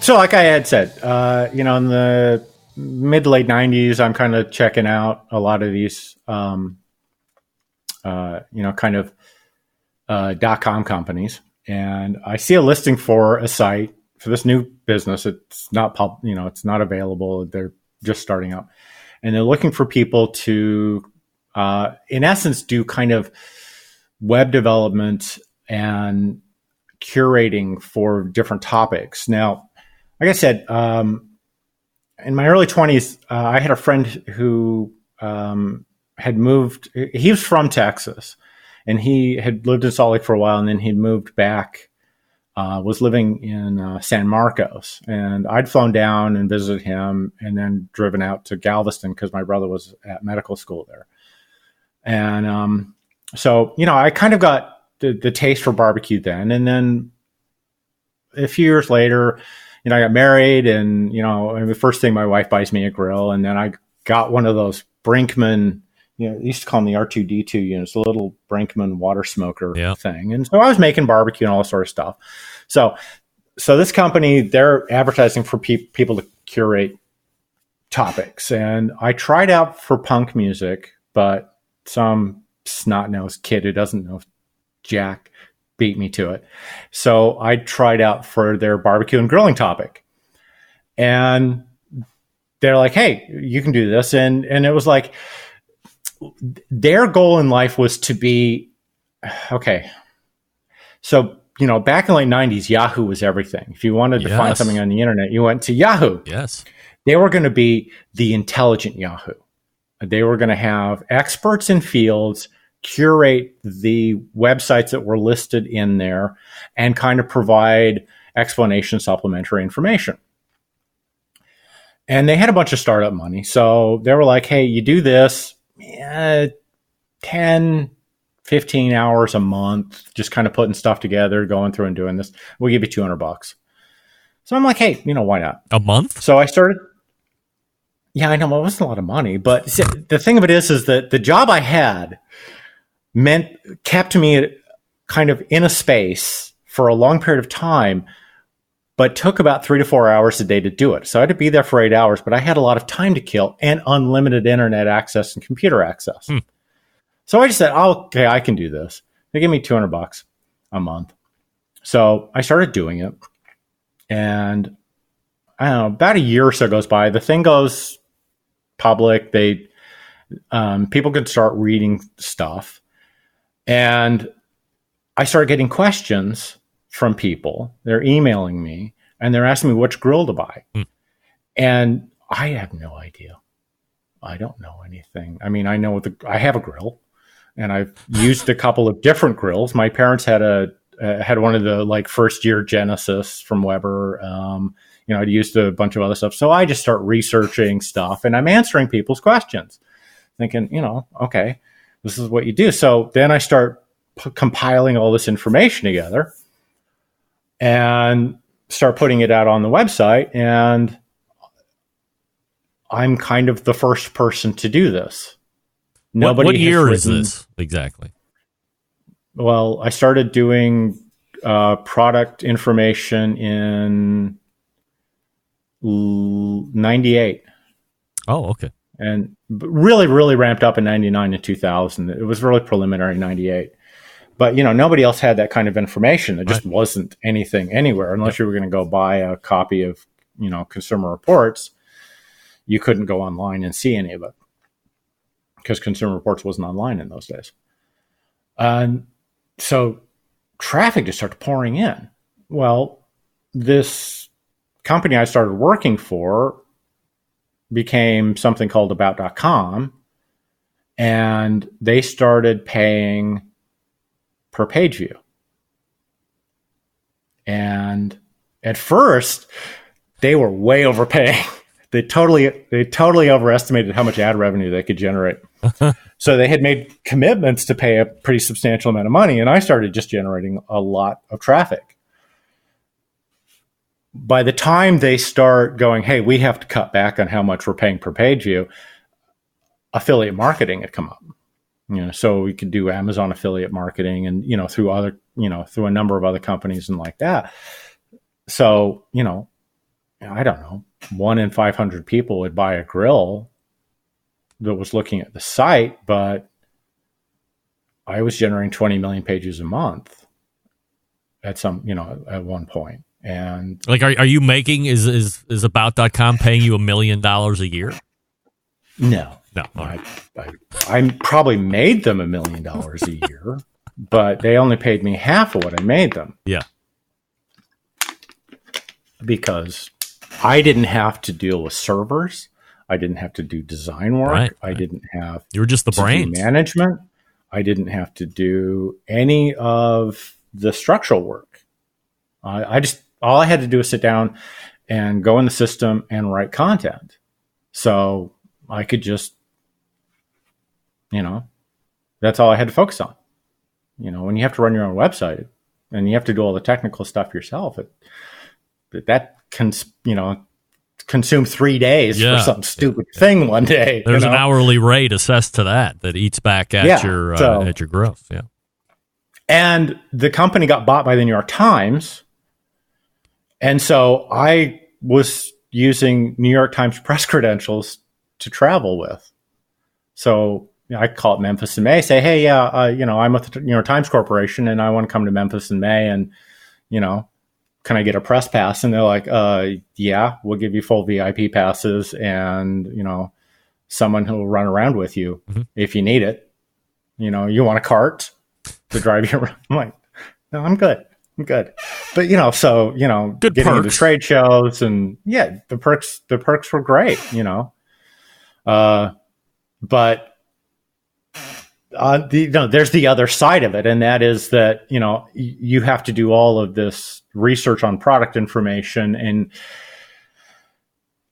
so like I had said, uh, you know, in the mid to late '90s, I'm kind of checking out a lot of these, um, uh, you know, kind of uh, dot com companies, and I see a listing for a site for this new business. It's not pub, you know, it's not available. They're just starting up, and they're looking for people to, uh, in essence, do kind of web development and curating for different topics. Now, like I said, um, in my early 20s, uh, I had a friend who um, had moved, he was from Texas and he had lived in Salt Lake for a while and then he'd moved back, uh, was living in uh, San Marcos. And I'd flown down and visited him and then driven out to Galveston because my brother was at medical school there. And um, so, you know, I kind of got the, the taste for barbecue then. And then a few years later, you know, I got married, and you know, and the first thing my wife buys me a grill, and then I got one of those Brinkmann. You know, they used to call them the R two D two units, the little Brinkmann water smoker Yeah. thing, and so I was making barbecue and all sort of stuff. So, so this company they're advertising for pe- people to curate topics, and I tried out for punk music, but some snot nosed kid who doesn't know Jack beat me to it. So I tried out for their barbecue and grilling topic. And they're like, hey, you can do this. And and it was like their goal in life was to be okay. So, you know, back in the late 90s, Yahoo was everything. If you wanted to find something on the internet, you went to Yahoo Yes. they were going to be the intelligent Yahoo. They were going to have experts in fields curate the websites that were listed in there and kind of provide explanation, supplementary information. And they had a bunch of startup money. So they were like, hey, you do this eh, 10, 15 hours a month, just kind of putting stuff together, going through and doing this. We'll give you 200 bucks. So I'm like, hey, you know, why not? A month? So I started. Yeah, I know it wasn't a lot of money, but the thing of it is, is that the job I had meant kept me kind of in a space for a long period of time, but took about three to four hours a day to do it. So I had to be there for eight hours, but I had a lot of time to kill and unlimited internet access and computer access. Hmm. So I just said, oh, okay, I can do this. They give me 200 bucks a month. So I started doing it. And I don't know, about a year or so goes by. The thing goes public. They um, people can start reading stuff, and I started getting questions from people. They're emailing me and they're asking me which grill to buy, Hmm. and I have no idea. I don't know anything. I mean, I know the I have a grill, and I've [LAUGHS] used a couple of different grills. My parents had a uh, had one of the like first year Genesis from Weber. Um, you know, I'd used a bunch of other stuff. So I just start researching stuff and I'm answering people's questions, thinking, you know, okay, this is what you do. So then I start p- compiling all this information together and start putting it out on the website. And I'm kind of the first person to do this. What, Nobody what has year is this exactly? well, I started doing uh, product information in 98 Oh, okay. and really, really ramped up in 99 and 2000. It was really preliminary 98. But, you know, nobody else had that kind of information. There just wasn't anything anywhere unless you were going to go buy a copy of, you know, Consumer Reports. You couldn't go online and see any of it because Consumer Reports wasn't online in those days. And so traffic just started pouring in. Well, this company I started working for became something called about.com and they started paying per page view. And at first, they were way overpaying. [LAUGHS] They totally they totally overestimated how much ad revenue they could generate. [LAUGHS] so they had made commitments to pay a pretty substantial amount of money and I started just generating a lot of traffic. By the time they start going, "Hey, we have to cut back on how much we're paying per page view," affiliate marketing had come up you know so we could do amazon affiliate marketing and you know through other you know through a number of other companies and like that. So you know i don't know one in 500 people would buy a grill that was looking at the site but i was generating 20 million pages a month at some you know at one point. And Like, are, are you making, is, is, is about.com paying you a million dollars a year? no No. I, I, I probably made them a million dollars a year [LAUGHS] but they only paid me half of what i made them Yeah. because I didn't have to deal with servers. I didn't have to do design work. Right, I right. didn't have You were just the brain management. I didn't have to do any of the structural work. I, I just all I had to do was sit down and go in the system and write content. So I could just, you know, that's all I had to focus on. You know, when you have to run your own website, and you have to do all the technical stuff yourself. It, that can, you know, consume three days Yeah. for some stupid thing one day. There's you an hourly rate assessed to that that eats back at Yeah, your uh, at your growth. Yeah. And the company got bought by the New York Times. And so I was using New York Times press [LAUGHS] credentials to travel with. So know, I call it Memphis in May, say, hey, yeah, uh, you know, I'm with the New York Times Corporation and I want to come to Memphis in May. And, you know, can I get a press pass? And they're like, uh, yeah, we'll give you full VIP passes and, you know, someone who will run around with you Mhm. if you need it. You know, you want a cart to drive you [LAUGHS] around. I'm like, no, I'm good. I'm good. But you know, so you know, Good getting into trade shows and yeah, the perks the perks were great, you know. Uh but uh, the, no, there's the other side of it, and that is that you know you have to do all of this research on product information, and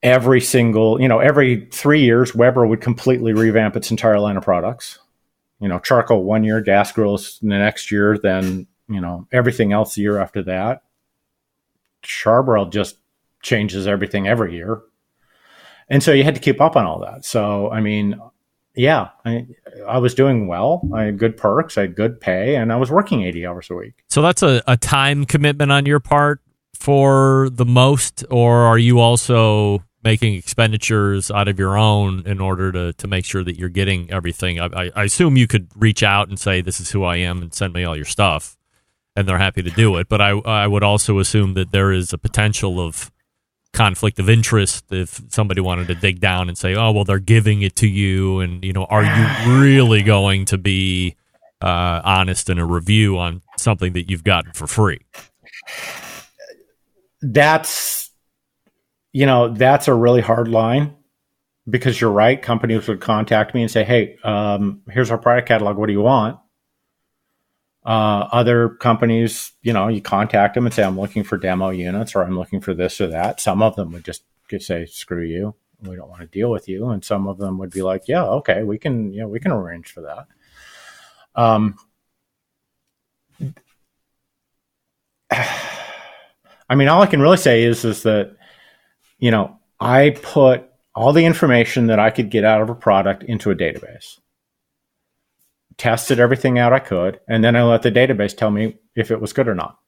every single you know every three years, Weber would completely revamp its entire line of products. You know, charcoal one year, gas grills the next year, then you know everything else the year after that. Charbroil just changes everything every year, and so you had to keep up on all that. So I mean, yeah, I, I was doing well. I had good perks, I had good pay, and I was working 80 hours a week. So that's a, a time commitment on your part for the most, or are you also making expenditures out of your own in order to, to make sure that you're getting everything? I, I, I assume you could reach out and say, This is who I am, and send me all your stuff, and they're happy to do it. But I, I would also assume that there is a potential of conflict of interest if somebody wanted to dig down and say, "Oh, well, they're giving it to you," and you know, are you really going to be uh, honest in a review on something that you've gotten for free? That's, you know, that's a really hard line because you're right. Companies would contact me and say, hey, um, here's our product catalog. What do you want? Uh, other companies, you know, you contact them and say, I'm looking for demo units or I'm looking for this or that. Some of them would just say, screw you. We don't want to deal with you. And some of them would be like, yeah, okay, we can, you know, we can arrange for that. Um, [SIGHS] I mean, all I can really say is, is that, you know, I put all the information that I could get out of a product into a database tested everything out I could, and then I let the database tell me if it was good or not.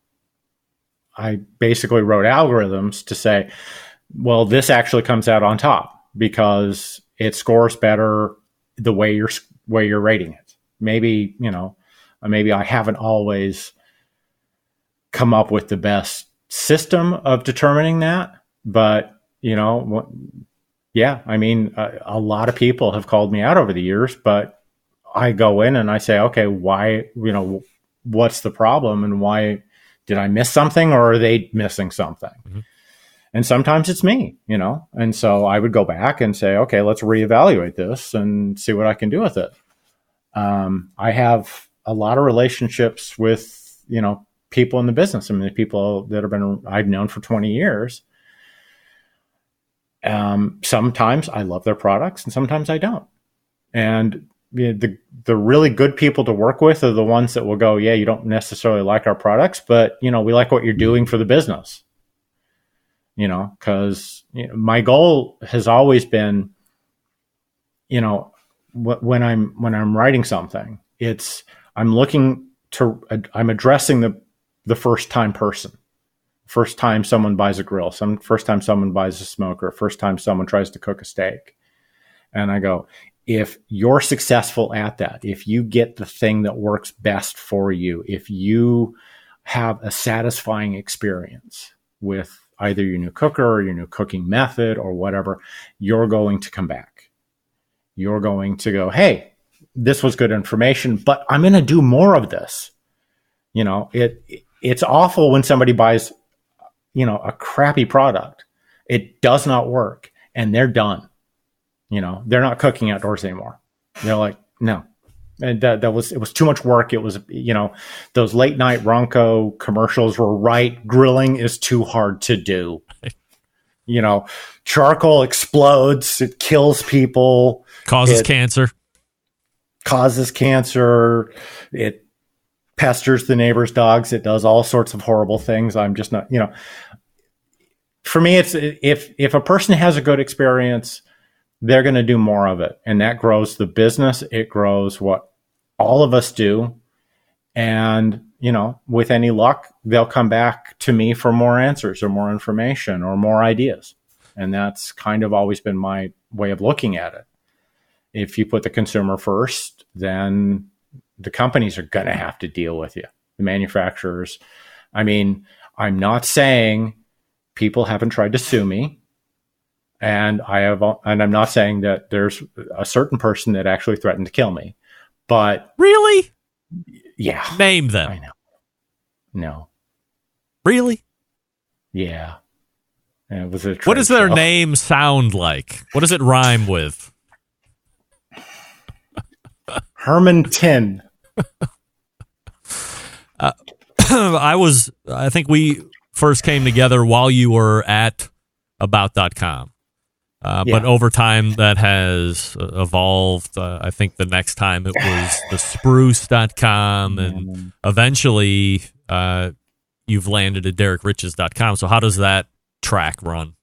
I basically wrote algorithms to say, well, this actually comes out on top because it scores better the way you're way you're rating it. Maybe you know, maybe I haven't always come up with the best system of determining that, but you know, yeah, I mean, a, a lot of people have called me out over the years, but I go in and I say, okay, why, you know, what's the problem and why did I miss something or are they missing something? Mhm. And sometimes it's me, you know, and so I would go back and say, okay, let's reevaluate this and see what I can do with it. Um, I have a lot of relationships with, you know, people in the business. I mean, the people that have been I've known for 20 years. Um, sometimes I love their products and sometimes I don't. And you know, the the really good people to work with are the ones that will go, yeah, you don't necessarily like our products, but you know, we like what you're doing for the business. You know, because you know, my goal has always been, you know, wh- when I'm when I'm writing something, it's I'm looking to I'm addressing the the first time person, first time someone buys a grill, some first time someone buys a smoker, first time someone tries to cook a steak, and I go, if you're successful at that, if you get the thing that works best for you, if you have a satisfying experience with either your new cooker or your new cooking method or whatever, you're going to come back. You're going to go, hey, this was good information, but I'm going to do more of this. You know, it it's awful when somebody buys, you know, a crappy product. It does not work and they're done you know they're not cooking outdoors anymore. They're like no. And that, that was it was too much work. It was you know those late night ronco commercials were right. Grilling is too hard to do. [LAUGHS] You know charcoal explodes. It kills people. Causes It- cancer. causes cancer. It pesters the neighbor's dogs. It does all sorts of horrible things. I'm just not, you know, for me, it's if if a person has a good experience, they're going to do more of it, and that grows the business. It grows what all of us do, and you know, with any luck, they'll come back to me for more answers or more information or more ideas, and that's kind of always been my way of looking at it. If you put the consumer first, then the companies are going to have to deal with you, the manufacturers. I mean, I'm not saying people haven't tried to sue me and I have, and I'm not saying that there's a certain person that actually threatened to kill me, but Really? yeah, Name them. I know. No, Really? yeah, And it was a. What does their show. name sound like? What does it rhyme with? Herman Tin. Uh, [CLEARS THROAT] I was, I think we first came together while you were at about.com. Uh, But over time, that has uh, evolved. Uh, I think the next time it was [SIGHS] the spruce.com, and eventually uh, you've landed at derrickriches.com. So, how does that track run?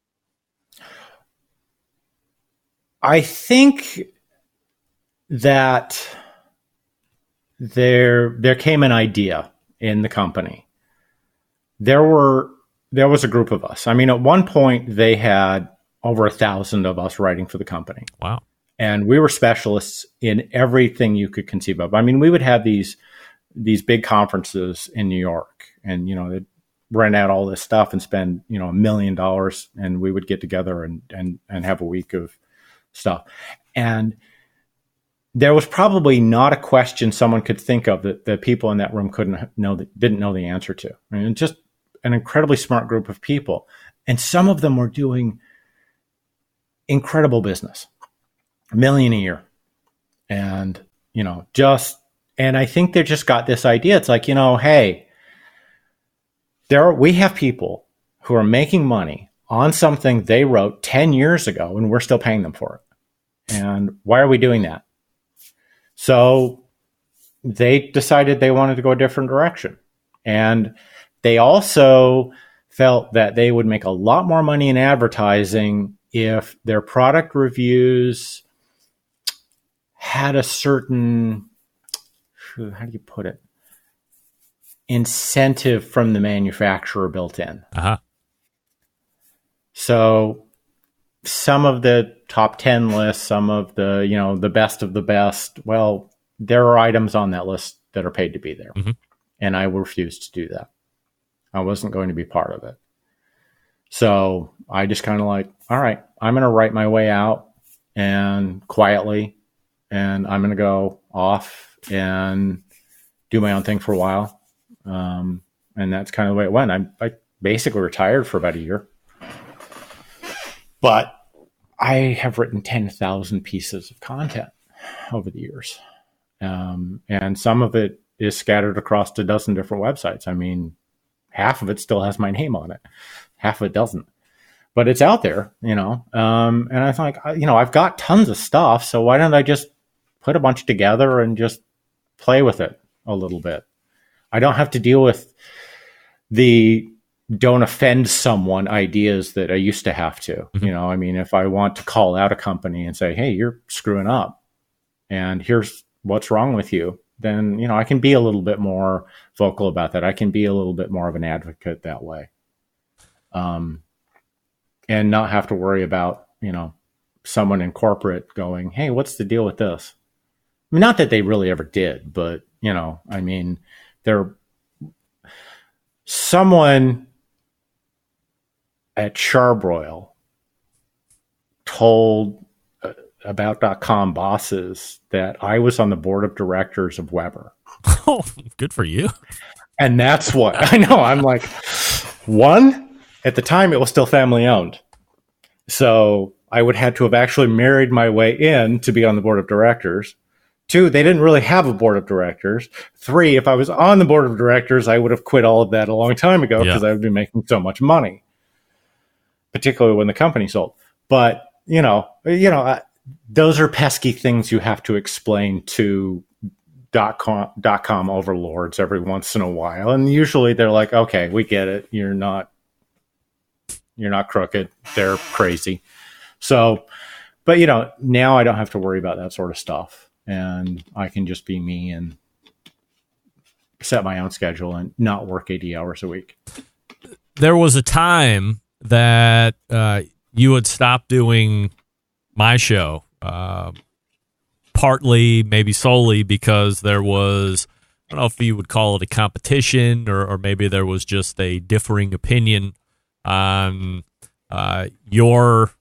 I think that there there came an idea in the company. There were there was a group of us. I mean, at one point they had over a thousand of us writing for the company, Wow. and we were specialists in everything you could conceive of. I mean, we would have these these big conferences in New York, and you know they'd rent out all this stuff and spend you know a million dollars, and we would get together and and and have a week of stuff. And there was probably not a question someone could think of that the people in that room couldn't know that didn't know the answer to. I mean, just an incredibly smart group of people, and some of them were doing incredible business, a million a year, and you know, just and I think they just got this idea. It's like you know, hey, there are, we have people who are making money on something they wrote 10 years ago and we're still paying them for it. And why are we doing that? So they decided they wanted to go a different direction. And they also felt that they would make a lot more money in advertising if their product reviews had a certain, how do you put it? Incentive from the manufacturer built in. Uh huh. So some of the top 10 lists, some of the, you know, the best of the best, well, there are items on that list that are paid to be there. Mhm. And I refused to do that. I wasn't going to be part of it. So I just kind of like, all right, I'm going to write my way out and quietly, and I'm going to go off and do my own thing for a while. Um, and that's kind of the way it went. I, I basically retired for about a year but I have written 10,000 pieces of content over the years. Um, and some of it is scattered across a dozen different websites. I mean, half of it still has my name on it, half a dozen. But it's out there, you know. Um, and I thought, I- you know, I've got tons of stuff, so why don't I just put a bunch together and just play with it a little bit? I don't have to deal with the don't offend someone ideas that I used to have to. You know, I mean, if I want to call out a company and say, hey, you're screwing up and here's what's wrong with you, then, you know, I can be a little bit more vocal about that. I can be a little bit more of an advocate that way. Um, and not have to worry about, you know, someone in corporate going, hey, what's the deal with this? I mean, not that they really ever did, but, you know, I mean, they're someone at Charbroil told uh, about.com bosses that I was on the board of directors of Weber. [LAUGHS] Oh, good for you. And that's what [LAUGHS] I know. I'm like, one, at the time, it was still family owned. So I would have had to have actually married my way in to be on the board of directors. Two, they didn't really have a board of directors. Three, if I was on the board of directors, I would have quit all of that a long time ago Yeah. because I would be making so much money, particularly when the company sold. But you know, you know, uh, those are pesky things you have to explain to dot com, dot com overlords every once in a while, and usually they're like, "Okay, we get it. You're not you're not crooked. They're crazy." So, but you know, now I don't have to worry about that sort of stuff, and I can just be me and set my own schedule and not work 80 hours a week. There was a time that uh, you had stopped doing my show, uh, partly, maybe solely, because there was, I don't know if you would call it a competition or, or maybe there was just a differing opinion on uh, your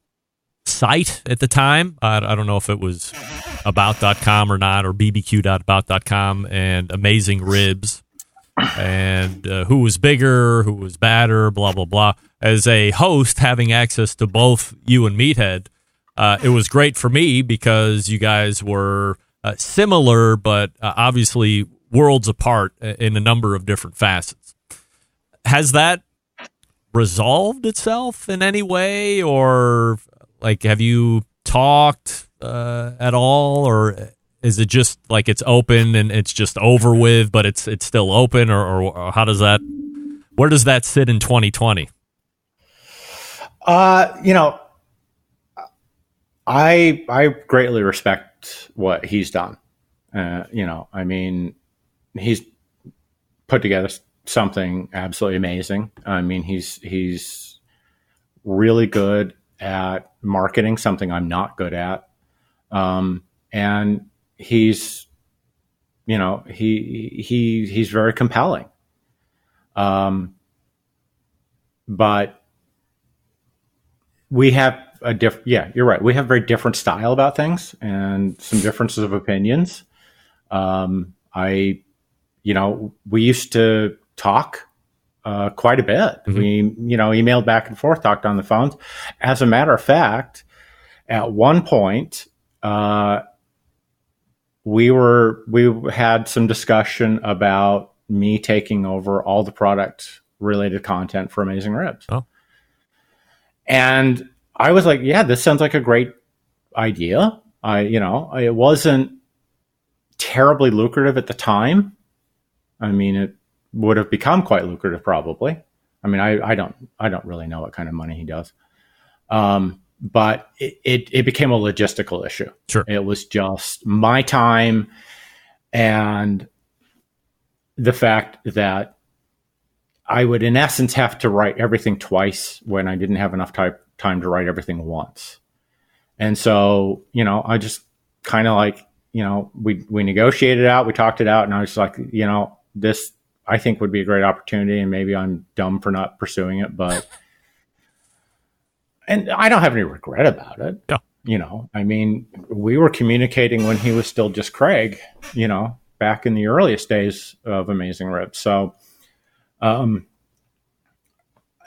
site at the time. I, I don't know if it was about.com or not, or bbq.about.com, and Amazing Ribs, and uh, who was bigger, who was badder, blah, blah, blah. As a host, having access to both you and Meathead, uh, it was great for me because you guys were uh, similar, but uh, obviously worlds apart in a number of different facets. Has that resolved itself in any way, or like have you talked uh, at all, or is it just like it's open and it's just over with, but it's it's still open, or, or how does that? Where does that sit in 2020? Uh, you know, I I greatly respect what he's done. Uh, you know, I mean, he's put together something absolutely amazing. I mean, he's he's really good at marketing, something I'm not good at. Um, and he's, you know, he he he's very compelling. Um, but we have a different. Yeah, you're right. We have very different style about things and some differences of opinions. Um, I, you know, we used to talk uh, quite a bit. Mm-hmm. We, you know, emailed back and forth, talked on the phones. As a matter of fact, at one point, uh, we were we had some discussion about me taking over all the product related content for Amazing Ribs. Oh. And I was like, yeah, this sounds like a great idea. I, you know, it wasn't terribly lucrative at the time. I mean, it would have become quite lucrative probably. I mean, I, I don't I don't really know what kind of money he does. Um, but it, it, it became a logistical issue. Sure. It was just my time and the fact that I would, in essence, have to write everything twice when I didn't have enough time, time to write everything once. And so, you know, I just kind of like, you know, we, we negotiated out, we talked it out, and I was like, you know, this I think would be a great opportunity, and maybe I'm dumb for not pursuing it, but [LAUGHS] and I don't have any regret about it. Yeah. You know, I mean, we were communicating when he was still just Craig, you know, back in the earliest days of Amazing Ribs. So, um,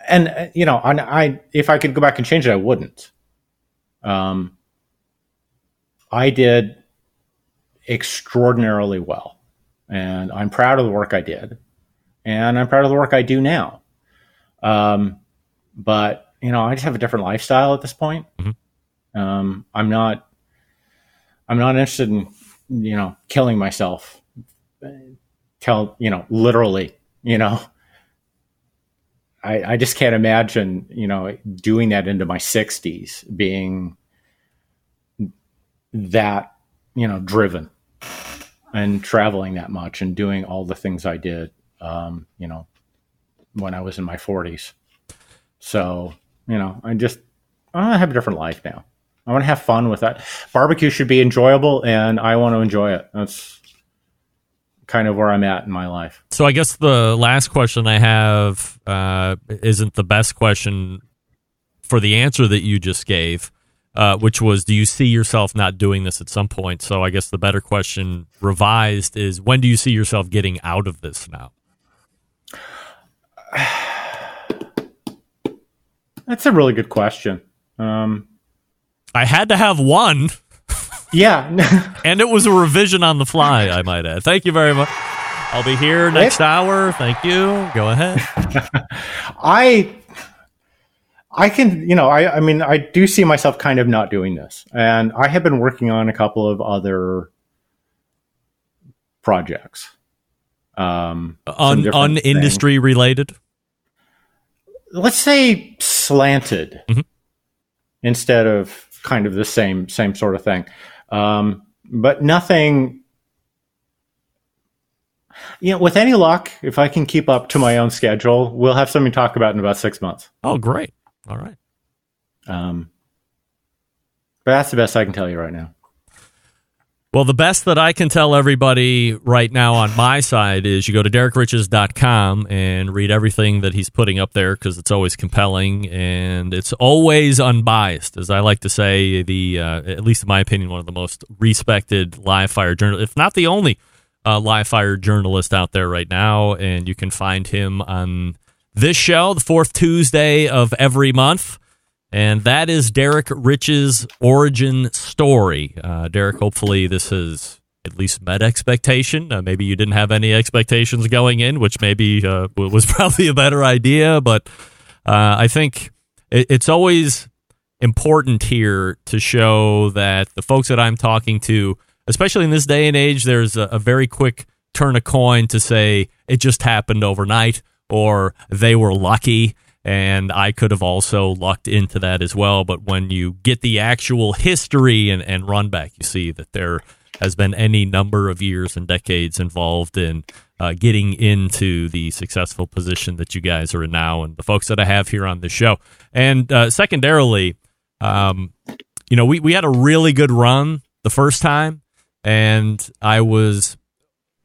and uh, you know, I, I if I could go back and change it, I wouldn't. Um, I did extraordinarily well, and I'm proud of the work I did and I'm proud of the work I do now. Um, but you know, I just have a different lifestyle at this point. Mm-hmm. Um, I'm not, I'm not interested in, you know, killing myself. Tell you know, literally, you know. I, I just can't imagine, you know, doing that into my 60s, being that, you know, driven and traveling that much and doing all the things I did um, you know, when I was in my 40s. So, you know, I just, I want to have a different life now. I want to have fun with that. Barbecue should be enjoyable, and I want to enjoy it. That's kind of where I'm at in my life. So I guess the last question I have uh, isn't the best question for the answer that you just gave, uh, which was, do you see yourself not doing this at some point? So I guess the better question revised is, when do you see yourself getting out of this now? [SIGHS] That's a really good question. Um, I had to have one. [LAUGHS] yeah. [LAUGHS] and it was a revision on the fly, I might add. Thank you very much. I'll be here next hour. Thank you. Go ahead. [LAUGHS] I I can, you know, I I mean, I do see myself kind of not doing this. And I have been working on a couple of other projects. Um, Un, different things. related. let's say slanted Mhm. instead of kind of the same same sort of thing um, but nothing you know with any luck if i can keep up to my own schedule we'll have something to talk about in about six months Oh, great. All right. um, but that's the best i can tell you right now Well, the best that I can tell everybody right now on my side is you go to derrickriches.com and read everything that he's putting up there because it's always compelling and it's always unbiased. As I like to say, the uh, at least in my opinion, one of the most respected live fire journal, if not the only uh, live fire journalist out there right now. And you can find him on this show, the fourth Tuesday of every month. And that is Derrick Riches' origin story. Uh, Derrick, hopefully this has at least met expectation. Uh, maybe you didn't have any expectations going in, which maybe uh, was [LAUGHS] probably a better idea. But uh, I think it, it's always important here to show that the folks that I'm talking to, especially in this day and age, there's a, a very quick turn a coin to say it just happened overnight or they were lucky and I could have also lucked into that as well. But when you get the actual history and, and run back, you see that there has been any number of years and decades involved in uh, getting into the successful position that you guys are in now, and the folks that I have here on the show. And uh, secondarily, um, you know, we, we had a really good run the first time, and I was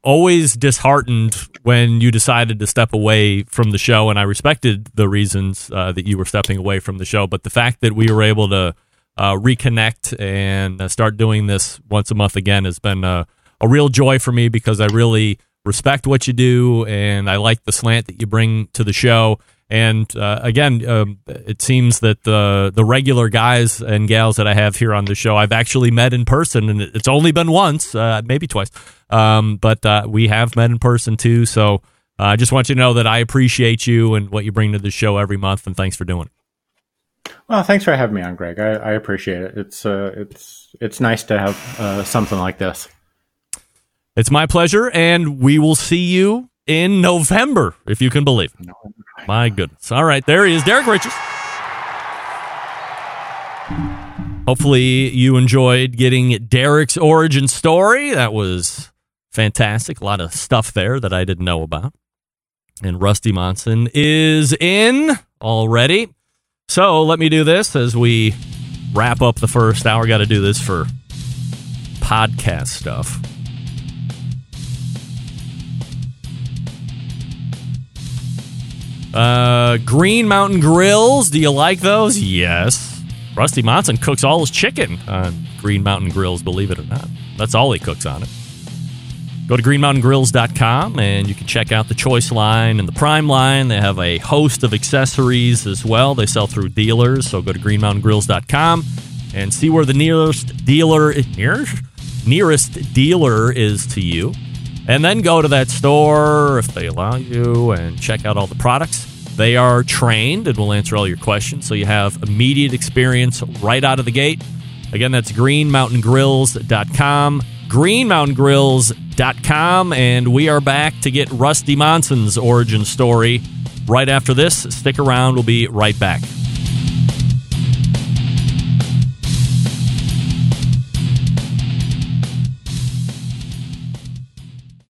always disheartened when you decided to step away from the show, and I respected the reasons uh, that you were stepping away from the show. But the fact that we were able to uh, reconnect and uh, start doing this once a month again has been a, a real joy for me because I really respect what you do, and I like the slant that you bring to the show. And uh, again, um, it seems that the the regular guys and gals that I have here on the show, I've actually met in person, and it's only been once, uh, maybe twice, um, but uh, we have met in person too. So uh, I just want you to know that I appreciate you and what you bring to the show every month, and thanks for doing it. well thanks for having me on greg i, I appreciate it it's uh, it's it's nice to have uh, something like this It's my pleasure, and we will see you in November, if you can believe it. My goodness. All right, there he is, Derrick Riches. Hopefully, you enjoyed getting Derrick's origin story. That was fantastic. A lot of stuff there that I didn't know about. And Rusty Monson is in already. So let me do this as we wrap up the first hour. Got to do this for podcast stuff. Uh, Green Mountain Grills. Do you like those? Yes. Rusty Monson cooks all his chicken on Green Mountain Grills, believe it or not. That's all he cooks on it. Go to greenmountaingrills.com and you can check out the Choice line and the Prime line. They have a host of accessories as well. They sell through dealers, so go to greenmountaingrills.com and see where the nearest dealer nearest, nearest dealer is to you. And then go to that store if they allow you and check out all the products. They are trained and will answer all your questions, so you have immediate experience right out of the gate. Again, that's greenmountaingrills.com. Greenmountaingrills.com. And we are back to get Rusty Monson's origin story right after this. Stick around, we'll be right back.